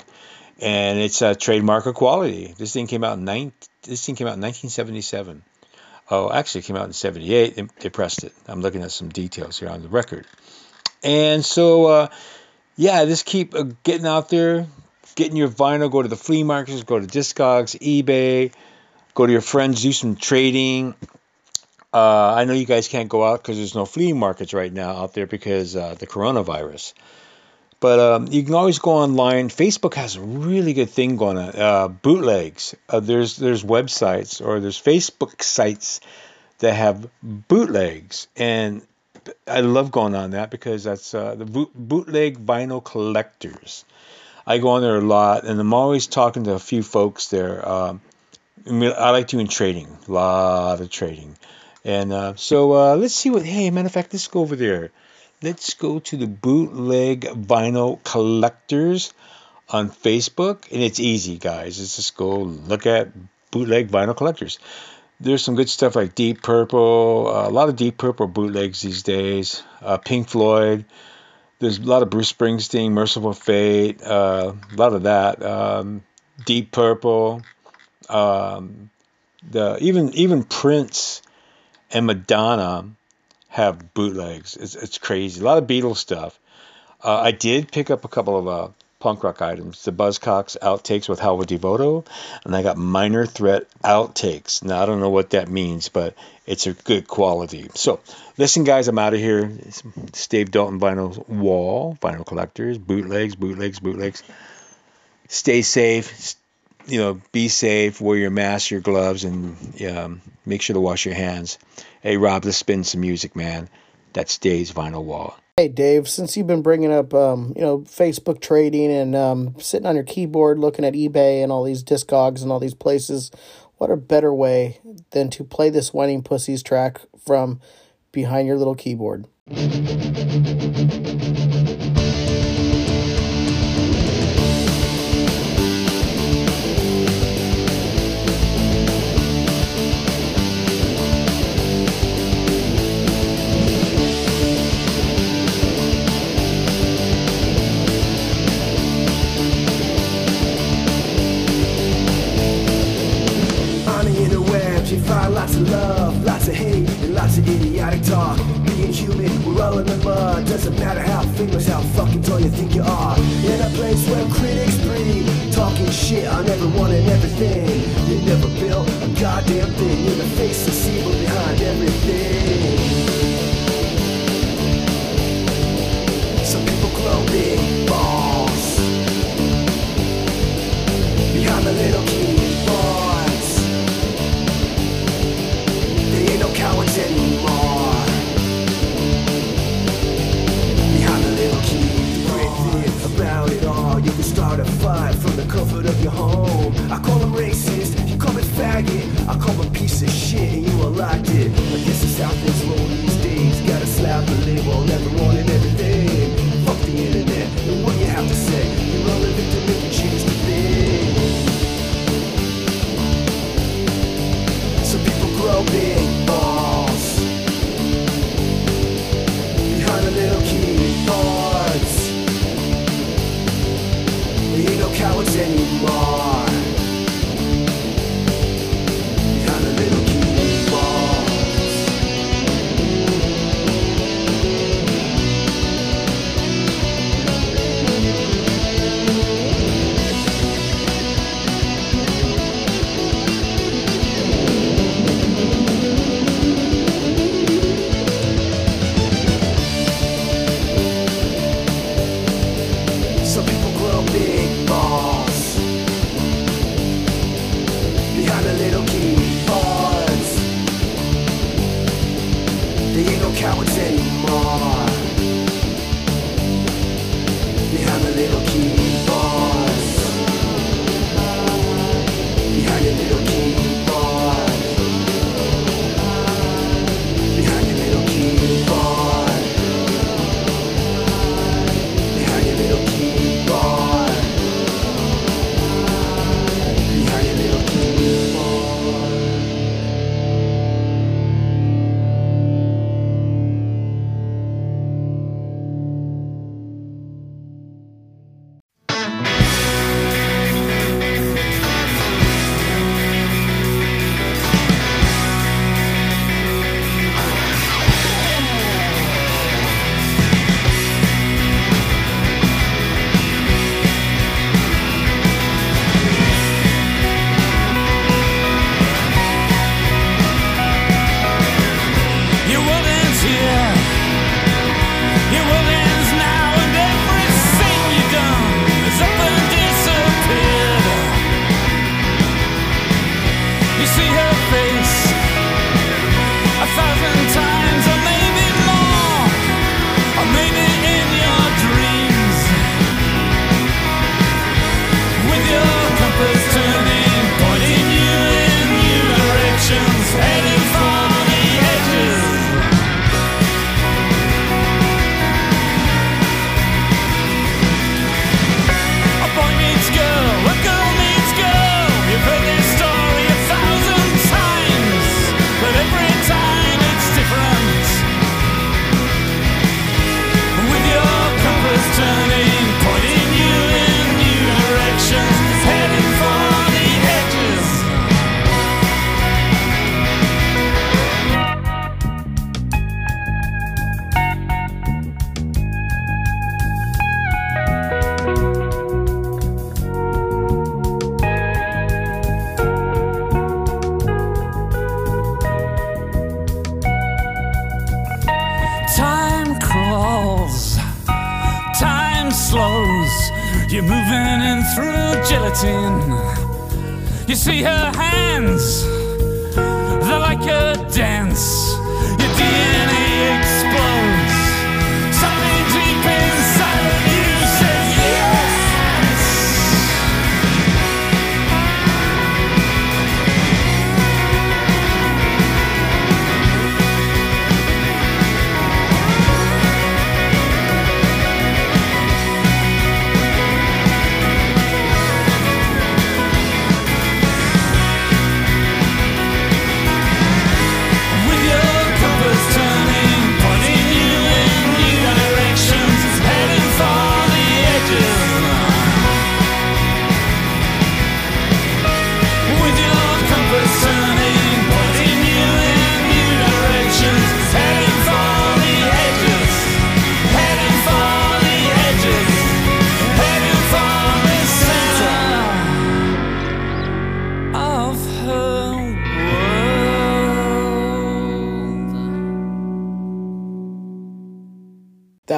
And it's a trademark of quality. This thing came out in 19, this thing came out in 1977. Oh, actually, it came out in 78. They, they pressed it. I'm looking at some details here on the record. And so, uh, yeah, just keep uh, getting out there, getting your vinyl. Go to the flea markets, go to Discogs, eBay, go to your friends, do some trading. Uh, I know you guys can't go out because there's no flea markets right now out there because uh, the coronavirus. But um, you can always go online. Facebook has a really good thing going on. Uh, bootlegs. Uh, there's there's websites or there's Facebook sites that have bootlegs, and I love going on that because that's uh, the boot, bootleg vinyl collectors. I go on there a lot, and I'm always talking to a few folks there. Um, I, like doing trading, a lot of trading, and uh, so uh, let's see what. Hey, matter of fact, let's go over there let's go to the bootleg vinyl collectors on Facebook. And it's easy, guys. Let's just go look at bootleg vinyl collectors. There's some good stuff like Deep Purple, uh, a lot of Deep Purple bootlegs these days. Uh, Pink Floyd. There's a lot of Bruce Springsteen, Mercyful Fate, uh, a lot of that. Um, Deep Purple, um, the even even Prince and Madonna have bootlegs. It's, it's crazy. A lot of Beatles stuff. Uh, I did pick up a couple of uh, punk rock items. The Buzzcocks outtakes with Howard Devoto, and I got Minor Threat outtakes. Now I don't know what that means, but it's a good quality. So listen, guys, I'm out of here. It's Dave Dalton Vinyl Wall, Vinyl Collectors, bootlegs, bootlegs, bootlegs. Stay safe. You know, be safe. Wear your mask, your gloves, and um, make sure to wash your hands. Hey, Rob, let's spin some music, man. That's Dave's Vinyl Wall. Hey, Dave, since you've been bringing up, um, you know, Facebook trading and um, sitting on your keyboard looking at eBay and all these Discogs and all these places, what a better way than to play this Whining Pussies track from behind your little keyboard? Love, lots of hate, and lots of idiotic talk. Being human, we're all in the mud. Doesn't matter how famous, how fucking tall you think you are. In a place where critics breed, talking shit on everyone and everything. You never built a goddamn thing. You're the face that's evil behind everything. live from the comfort of your home. I call them racist, you call me faggot. I call them piece of shit, and you like it. I guess it's how things roll these days. Gotta slap a label on everyone and everything. Fuck the internet and what you have to say. You're all a victim if you choose to be. Some people grow big.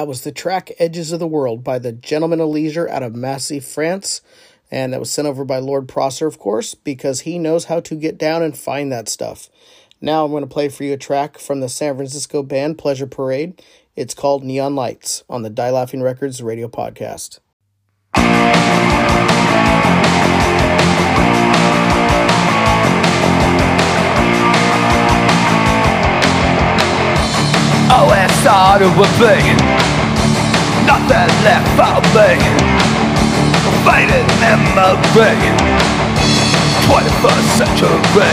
That was the track Edges of the World by the Gentlemen of Leisure out of Massy, France. And that was sent over by Lord Prosser, of course, because he knows how to get down and find that stuff. Now I'm going to play for you a track from the San Francisco band Pleasure Parade. It's called Neon Lights on the Die Laughing Records radio podcast. Oh, that's all it would be nothing left for me. Faded memory, 21st century.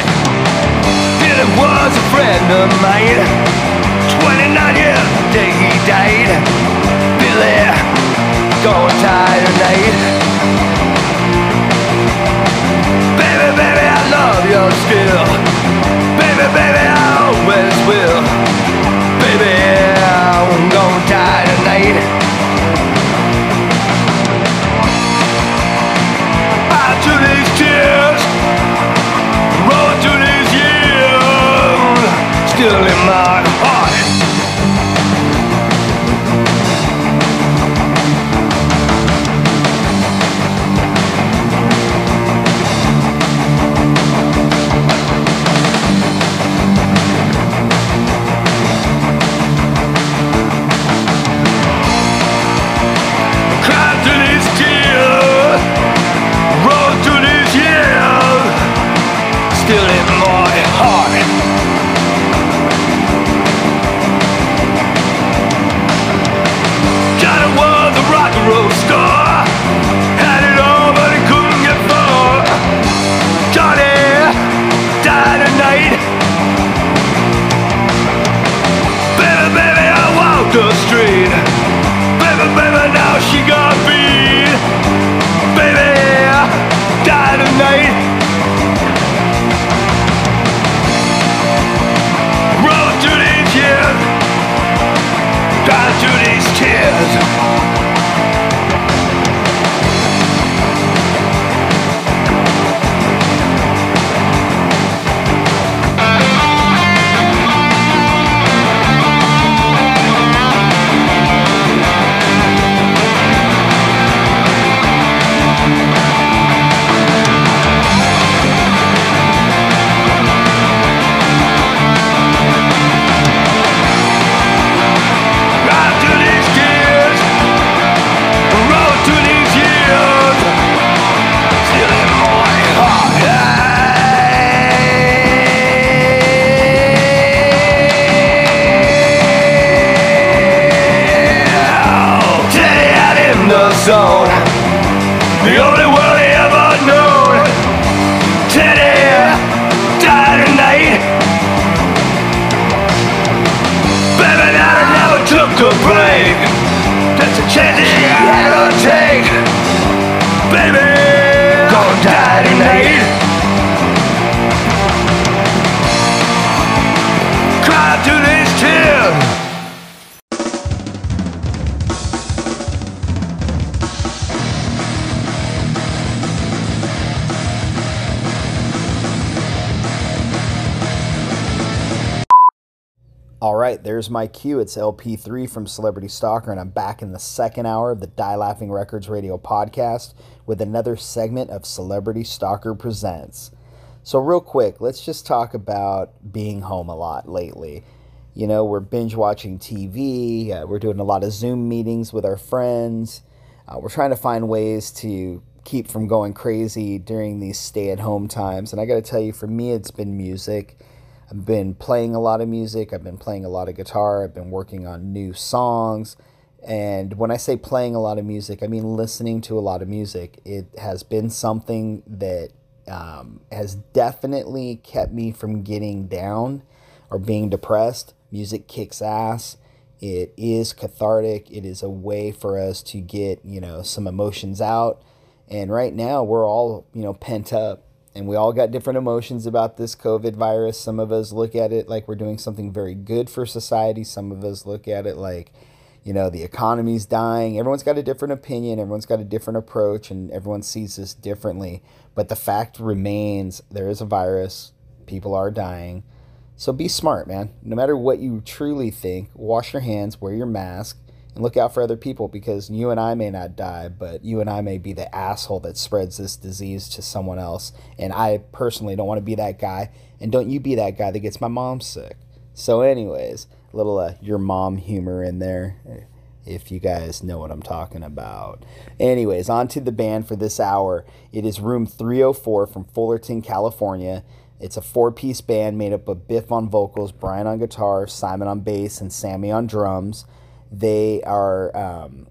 And it was a friend of mine. 29 years the day he died. Billy, gonna die tonight. Baby, baby, I love you still. Baby, baby, I always will. Baby, I'm gonna die tonight. Still in my heart. The street. Baby, baby, now she got beat. Baby, die tonight. Roll to these years, die to these tears. A break. That's a chance had to take. Baby, gonna die tonight. All right, there's my cue. It's LP3 from Celebrity Stalker, and I'm back in the second hour of the Die Laughing Records radio podcast with another segment of Celebrity Stalker Presents. So, real quick, let's just talk about being home a lot lately. You know, we're binge watching TV, uh, we're doing a lot of Zoom meetings with our friends, uh, we're trying to find ways to keep from going crazy during these stay at home times. And I got to tell you, for me, it's been music. I've been playing a lot of music. I've been playing a lot of guitar. I've been working on new songs. And when I say playing a lot of music, I mean listening to a lot of music. It has been something that um, has definitely kept me from getting down or being depressed. Music kicks ass. It is cathartic. It is a way for us to get, you know, some emotions out. And right now we're all, you know, pent up and we all got different emotions about this COVID virus. Some of us look at it like we're doing something very good for society. Some of us look at it like, you know, the economy's dying. Everyone's got a different opinion. Everyone's got a different approach, and everyone sees this differently. But the fact remains there is a virus. People are dying. So be smart, man. No matter what you truly think, wash your hands, wear your mask, and look out for other people because you and I may not die, but you and I may be the asshole that spreads this disease to someone else. And I personally don't want to be that guy. And don't you be that guy that gets my mom sick. So, anyways, a little uh, your mom humor in there, if you guys know what I'm talking about. Anyways, on to the band for this hour. It is Room 304 from Fullerton, California. It's a four piece band made up of Biff on vocals, Brian on guitar, Simon on bass, and Sammy on drums. They are um,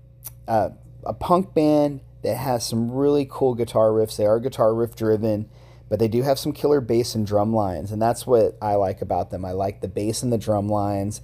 a, a punk band that has some really cool guitar riffs. They are guitar riff driven, but they do have some killer bass and drum lines, and that's what I like about them. I like the bass and the drum lines,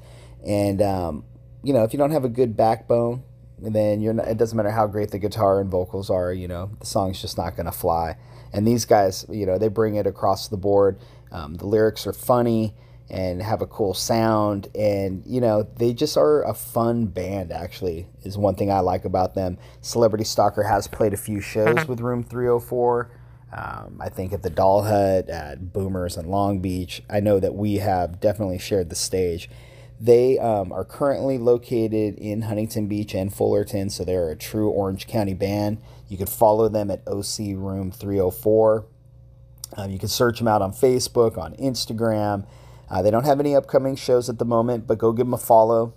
and um, you know, if you don't have a good backbone, then you're not, it doesn't matter how great the guitar and vocals are. You know, the song's just not gonna fly. And these guys, you know, they bring it across the board. Um, the lyrics are funny and have a cool sound. And you know they just are a fun band actually is one thing i like about them. Celebrity stalker has played a few shows with room 304 um, i think at the doll hut at boomers in long beach. I know that we have definitely shared the stage. They um, are currently located in huntington beach and fullerton so they're a true orange county band. You can follow them at oc room 304 um, you can search them out on facebook on instagram uh, they don't have any upcoming shows at the moment, but go give them a follow.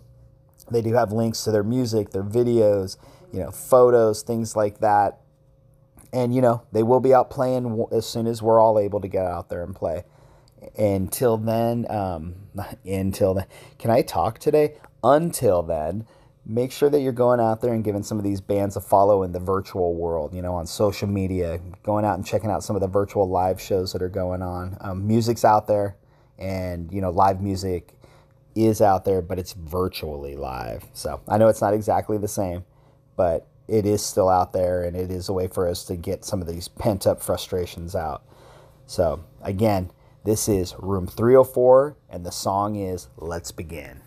They do have links to their music, their videos, you know, photos, things like that. And you know, they will be out playing as soon as we're all able to get out there and play. Until then, um, until then, can I talk today? Until then, make sure that you're going out there and giving some of these bands a follow in the virtual world, you know, on social media, going out and checking out some of the virtual live shows that are going on. Um, music's out there and you know live music is out there but it's virtually live. So i know it's not exactly the same but it is still out there and it is a way for us to get some of these pent up frustrations out. So again this is room 304 and the song is let's begin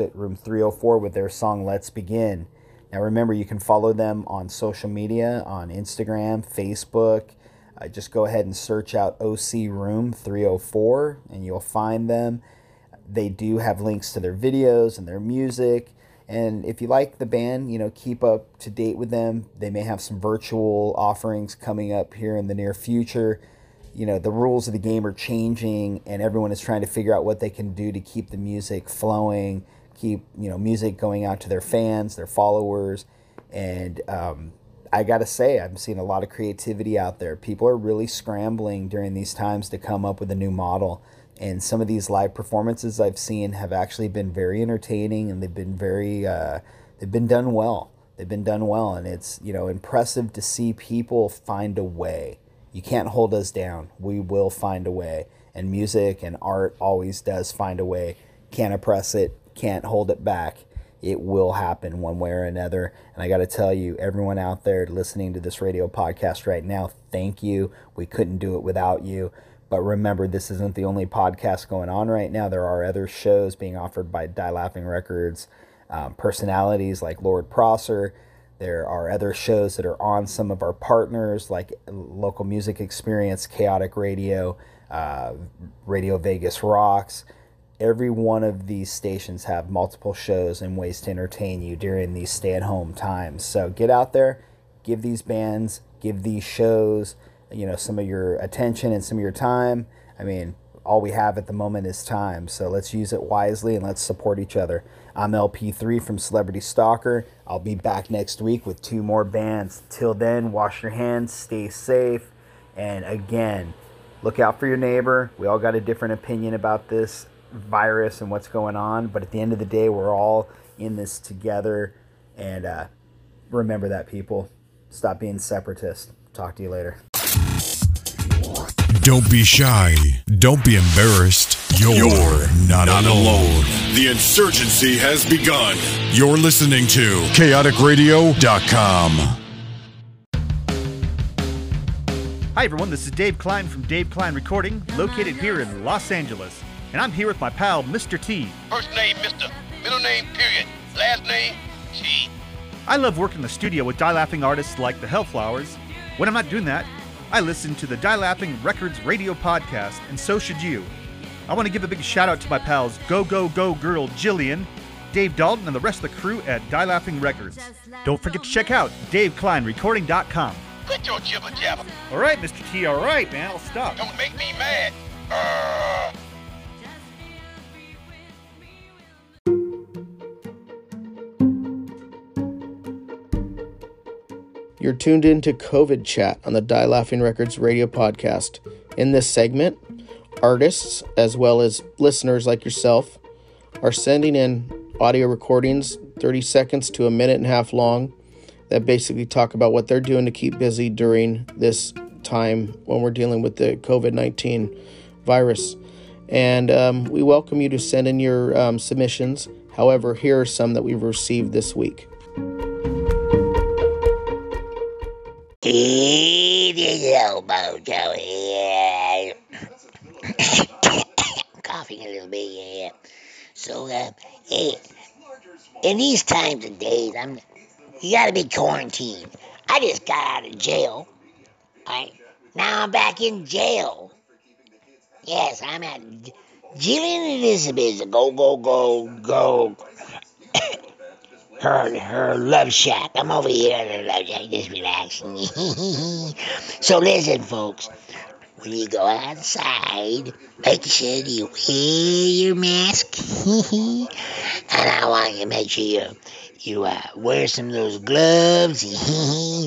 there have it, Room 304 with their song Let's Begin. Now remember, you can follow them on social media on Instagram, Facebook. Uh, just go ahead and search out OC Room 304 and you'll find them. They do have links to their videos and their music. And if you like the band, you know, keep up to date with them. They may have some virtual offerings coming up here in the near future you know the rules of the game are changing and everyone is trying to figure out what they can do to keep the music flowing keep you know music going out to their fans, their followers, and um, I gotta say I'm seeing a lot of creativity out there. People are really scrambling during these times to come up with a new model. And some of these live performances I've seen have actually been very entertaining, and they've been very uh, they've been done well. They've been done well, and it's you know impressive to see people find a way. You can't hold us down. We will find a way, and music and art always does find a way. Can't oppress it. Can't hold it back. It will happen one way or another. And I got to tell you, everyone out there listening to this radio podcast right now, thank you. We couldn't do it without you. But remember, this isn't the only podcast going on right now. There are other shows being offered by Die Laughing Records, um, personalities like Lord Prosser. There are other shows that are on some of our partners, like Local Music Experience, Chaotic Radio, uh, Radio Vegas Rocks. Every one of these stations have multiple shows and ways to entertain you during these stay at home times. So get out there, give these bands, give these shows, you know, some of your attention and some of your time. I mean, all we have at the moment is time. So let's use it wisely and let's support each other. I'm LP3 from Celebrity Stalker. I'll be back next week with two more bands. Till then, wash your hands, stay safe, and again, look out for your neighbor. We all got a different opinion about this virus and what's going on, but at the end of the day, we're all in this together. And uh, remember that, people. Stop being separatist. Talk to you later. Don't be shy. Don't be embarrassed. You're, not, alone. The insurgency has begun. You're listening to chaoticradio.com. Hi, everyone. This is Dave Klein from Dave Klein Recording, located here in Los Angeles. And I'm here with my pal, Mr. T. First name, Mr. Middle name, period. Last name, T. I love working in the studio with die laughing artists like the Hellflowers. When I'm not doing that, I listen to the Die Laughing Records radio podcast, and so should you. I want to give a big shout out to my pals Go Go Go Girl Jillian, Dave Dalton, and the rest of the crew at Die Laughing Records. Don't forget to check out DaveKleinRecording.com. Quit your jibber jabber. All right, Mr. T, all right, man, I'll stop. Don't make me mad. Uh, You're tuned in to COVID Chat on the Die Laughing Records radio podcast. In this segment, artists, as well as listeners like yourself, are sending in audio recordings 30 seconds to a minute and a half long that basically talk about what they're doing to keep busy during this time when we're dealing with the COVID 19 virus. And um, we welcome you to send in your um, submissions. However, here are some that we've received this week. Is Elbow Joe here. Coughing a little bit, yeah. So, uh, hey, in these times and days, I'm, you gotta be quarantined. I just got out of jail. Alright, now I'm back in jail. Yes, I'm at Jillian Elizabeth. Go, go, go, go. her her love shack. I'm over here at her love shack, just relaxing. so listen, folks. When you go outside, make sure you wear your mask, and I want you to make sure you you uh, wear some of those gloves.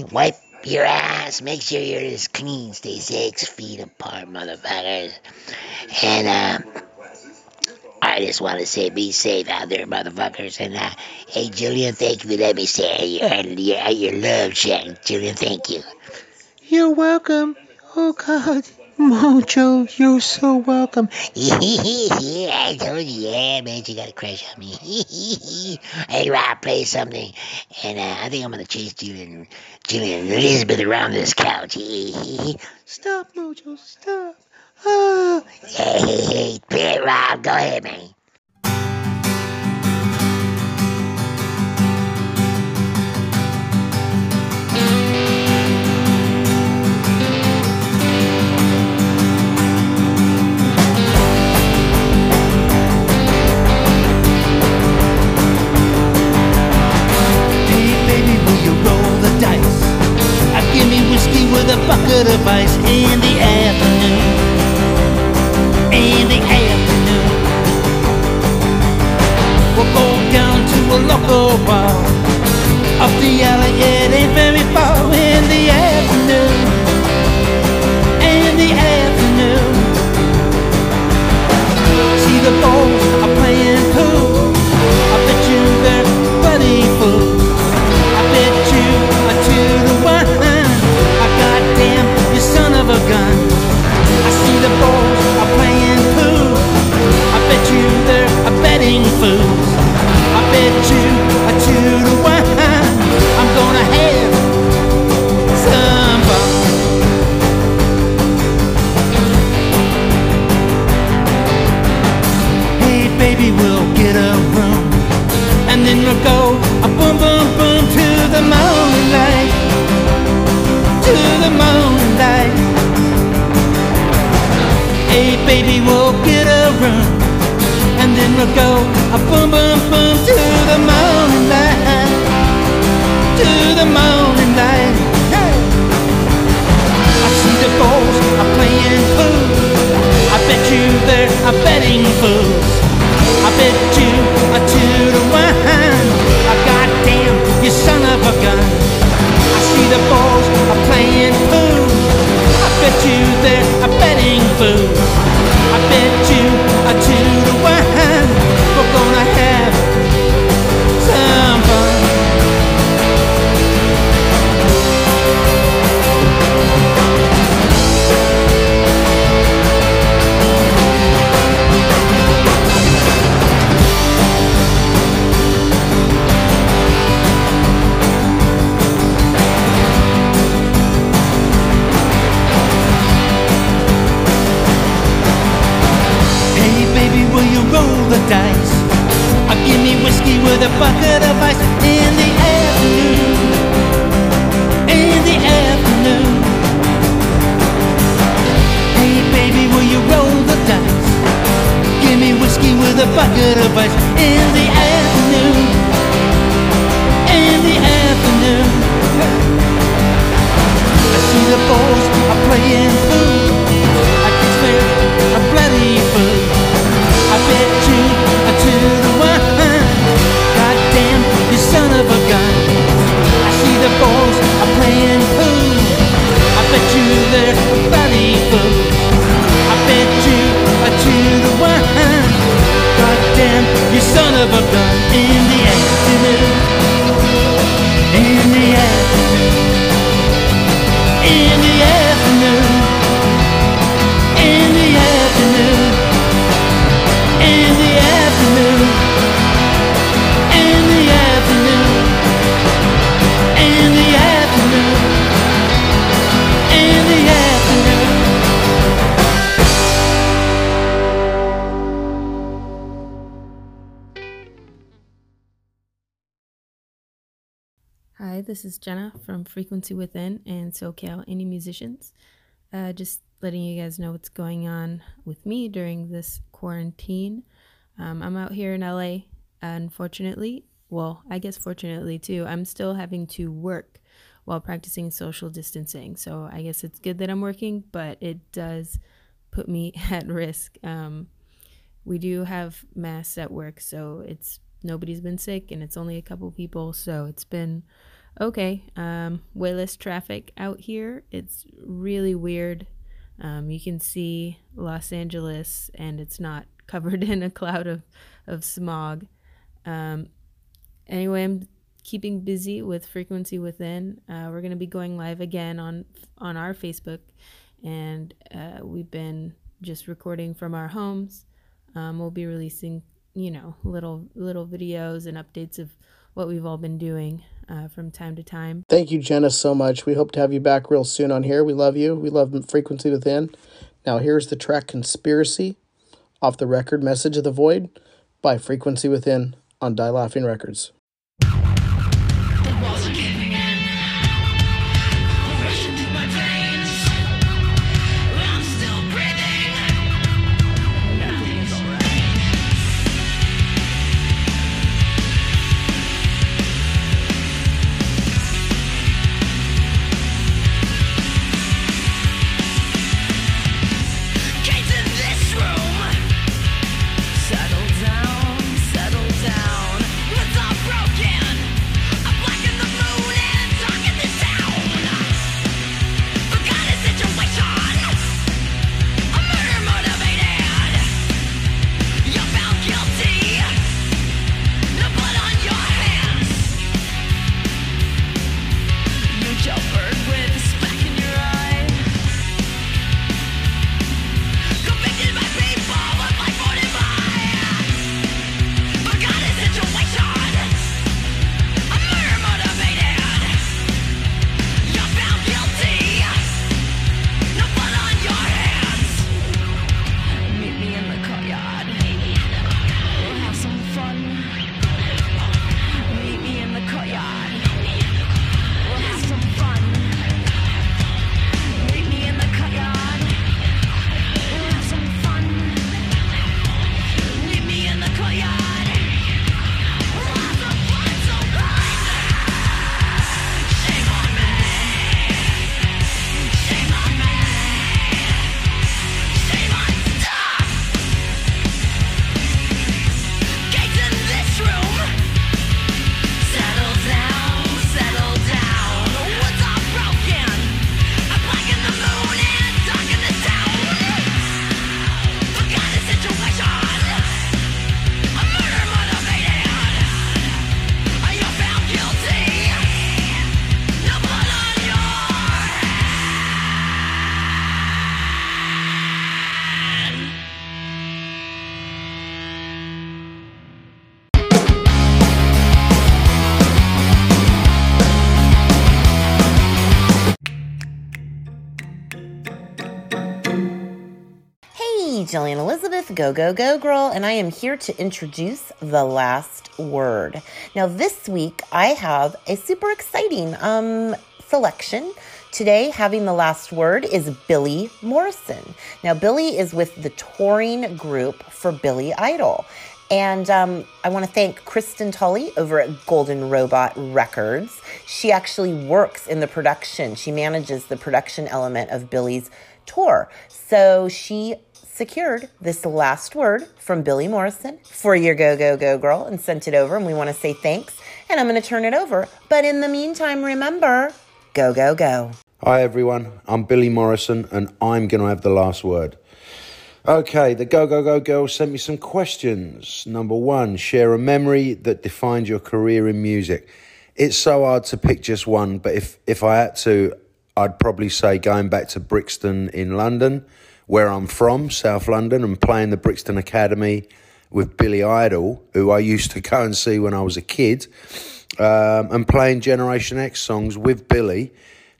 Wipe your ass. Make sure you're as clean. Stay six feet apart, motherfuckers. And uh, I just want to say, be safe out there, motherfuckers. And uh, hey, Jillian, thank you for letting me stay at your, your, your love shack. Jillian, thank you. You're welcome. Oh, God. Mojo, you're so welcome. yeah, I told you, yeah, man, you got a crush on me. hey, Rob, play something. And uh, I think I'm going to chase Jillian, Jillian Elizabeth around this couch. Stop, Mojo, stop. Oh. Hey, play Rob. Go ahead, man. Frequency Within and SoCal Indie Musicians. Uh, just letting you guys know what's going on with me during this quarantine. Um, I'm out here in LA, unfortunately. Well, I guess fortunately too. I'm still having to work while practicing social distancing. So I guess it's good that I'm working, but it does put me at risk. Um, we do have masks at work, so it's nobody's been sick and it's only a couple people, so it's been okay. Um, way less traffic out here. It's really weird. Um, you can see Los Angeles and it's not covered in a cloud of, of smog. Um, anyway, I'm keeping busy with Frequency Within. Uh, we're going to be going live again on on our Facebook, and uh, we've been just recording from our homes. Um, we'll be releasing, you know, little little videos and updates of what we've all been doing uh, from time to time. Thank you, Jenna, so much. We hope to have you back real soon on here. We love you. We love Frequency Within. Now, here's the track Conspiracy off the record Message of the Void by Frequency Within on Die Laughing Records. Go Go Go Girl, and I am here to introduce the last word. Now, this week I have a super exciting um, selection. Today, having the last word is Billy Morrison. Now, Billy is with the touring group for Billy Idol. And um, I want to thank Kristen Tully over at Golden Robot Records. She actually works in the production, she manages the production element of Billy's tour. So she secured this last word from Billy Morrison for your Go Go Go Girl and sent it over. And we want to say thanks. And I'm going to turn it over. But in the meantime, remember go, go, go. Hi everyone, I'm Billy Morrison and I'm going to have the last word. Okay, the Go Go Go Girl sent me some questions. Number one, share a memory that defined your career in music. It's so hard to pick just one, but if, if I had to, I'd probably say going back to Brixton in London, where I'm from, South London, and playing the Brixton Academy with Billy Idol, who I used to go and see when I was a kid, um, and playing Generation X songs with Billy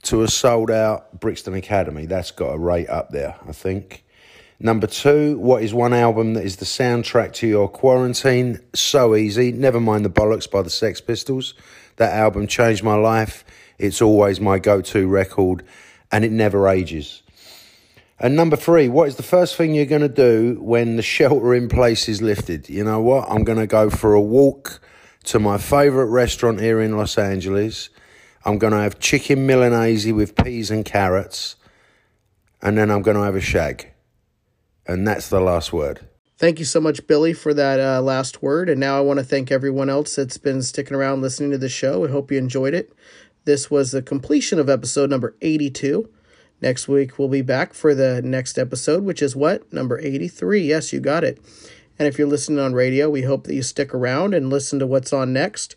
to a sold out Brixton Academy. That's got a rate up there, I think. Number two, what is one album that is the soundtrack to your quarantine? So easy. Never mind the bollocks by the Sex Pistols. That album changed my life. It's always my go to record and it never ages. And number three, what is the first thing you're going to do when the shelter in place is lifted? You know what? I'm going to go for a walk to my favourite restaurant here in Los Angeles. I'm going to have chicken Milanese with peas and carrots. And then I'm going to have a shag. And that's the last word. Thank you so much, Billy, for that uh, last word. And now I want to thank everyone else that's been sticking around listening to the show. I hope you enjoyed it. This was the completion of episode number 82. Next week, we'll be back for the next episode, which is what? Number 83. Yes, you got it. And if you're listening on radio, we hope that you stick around and listen to what's on next.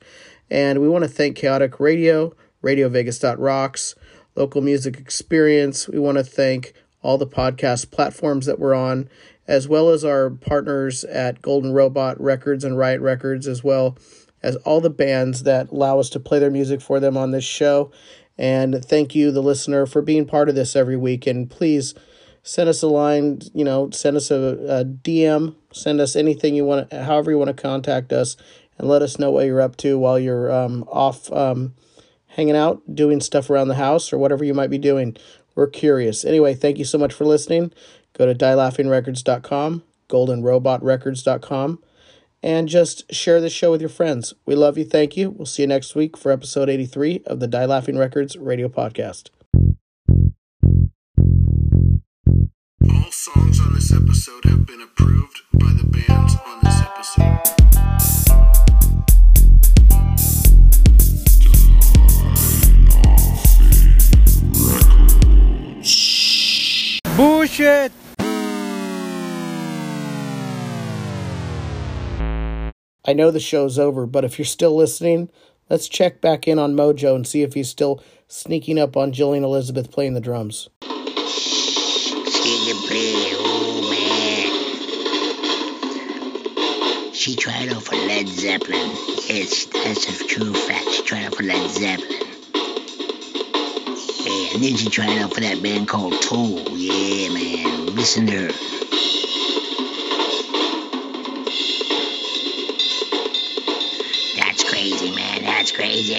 And we want to thank Chaotic Radio, Radio Vegas Rocks, Local Music Experience. We want to thank all the podcast platforms that we're on, as well as our partners at Golden Robot Records and Riot Records, as well as all the bands that allow us to play their music for them on this show. And thank you, the listener, for being part of this every week. And please send us a line, you know, send us a, a DM, send us anything you want, however you want to contact us, and let us know what you're up to while you're um, off um, hanging out, doing stuff around the house, or whatever you might be doing. We're curious. Anyway, thank you so much for listening. Go to dielaughingrecords.com, goldenrobotrecords.com, and just share this show with your friends. We love you. Thank you. We'll see you next week for episode 83 of the Die Laughing Records radio podcast. All songs on this episode have been approved by the bands on this episode. Bullshit! I know the show's over, but if you're still listening, let's check back in on Mojo and see if he's still sneaking up on Jillian Elizabeth playing the drums. She tried out for Led Zeppelin. Yes, that's a true fact. She tried out for Led Zeppelin. Yeah, and then she tried out for that band called Tool. Yeah, man. Listen to her. Crazy.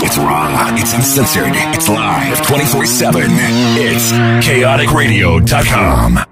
It's raw, it's uncensored, it's live 24 7. It's chaoticradio.com.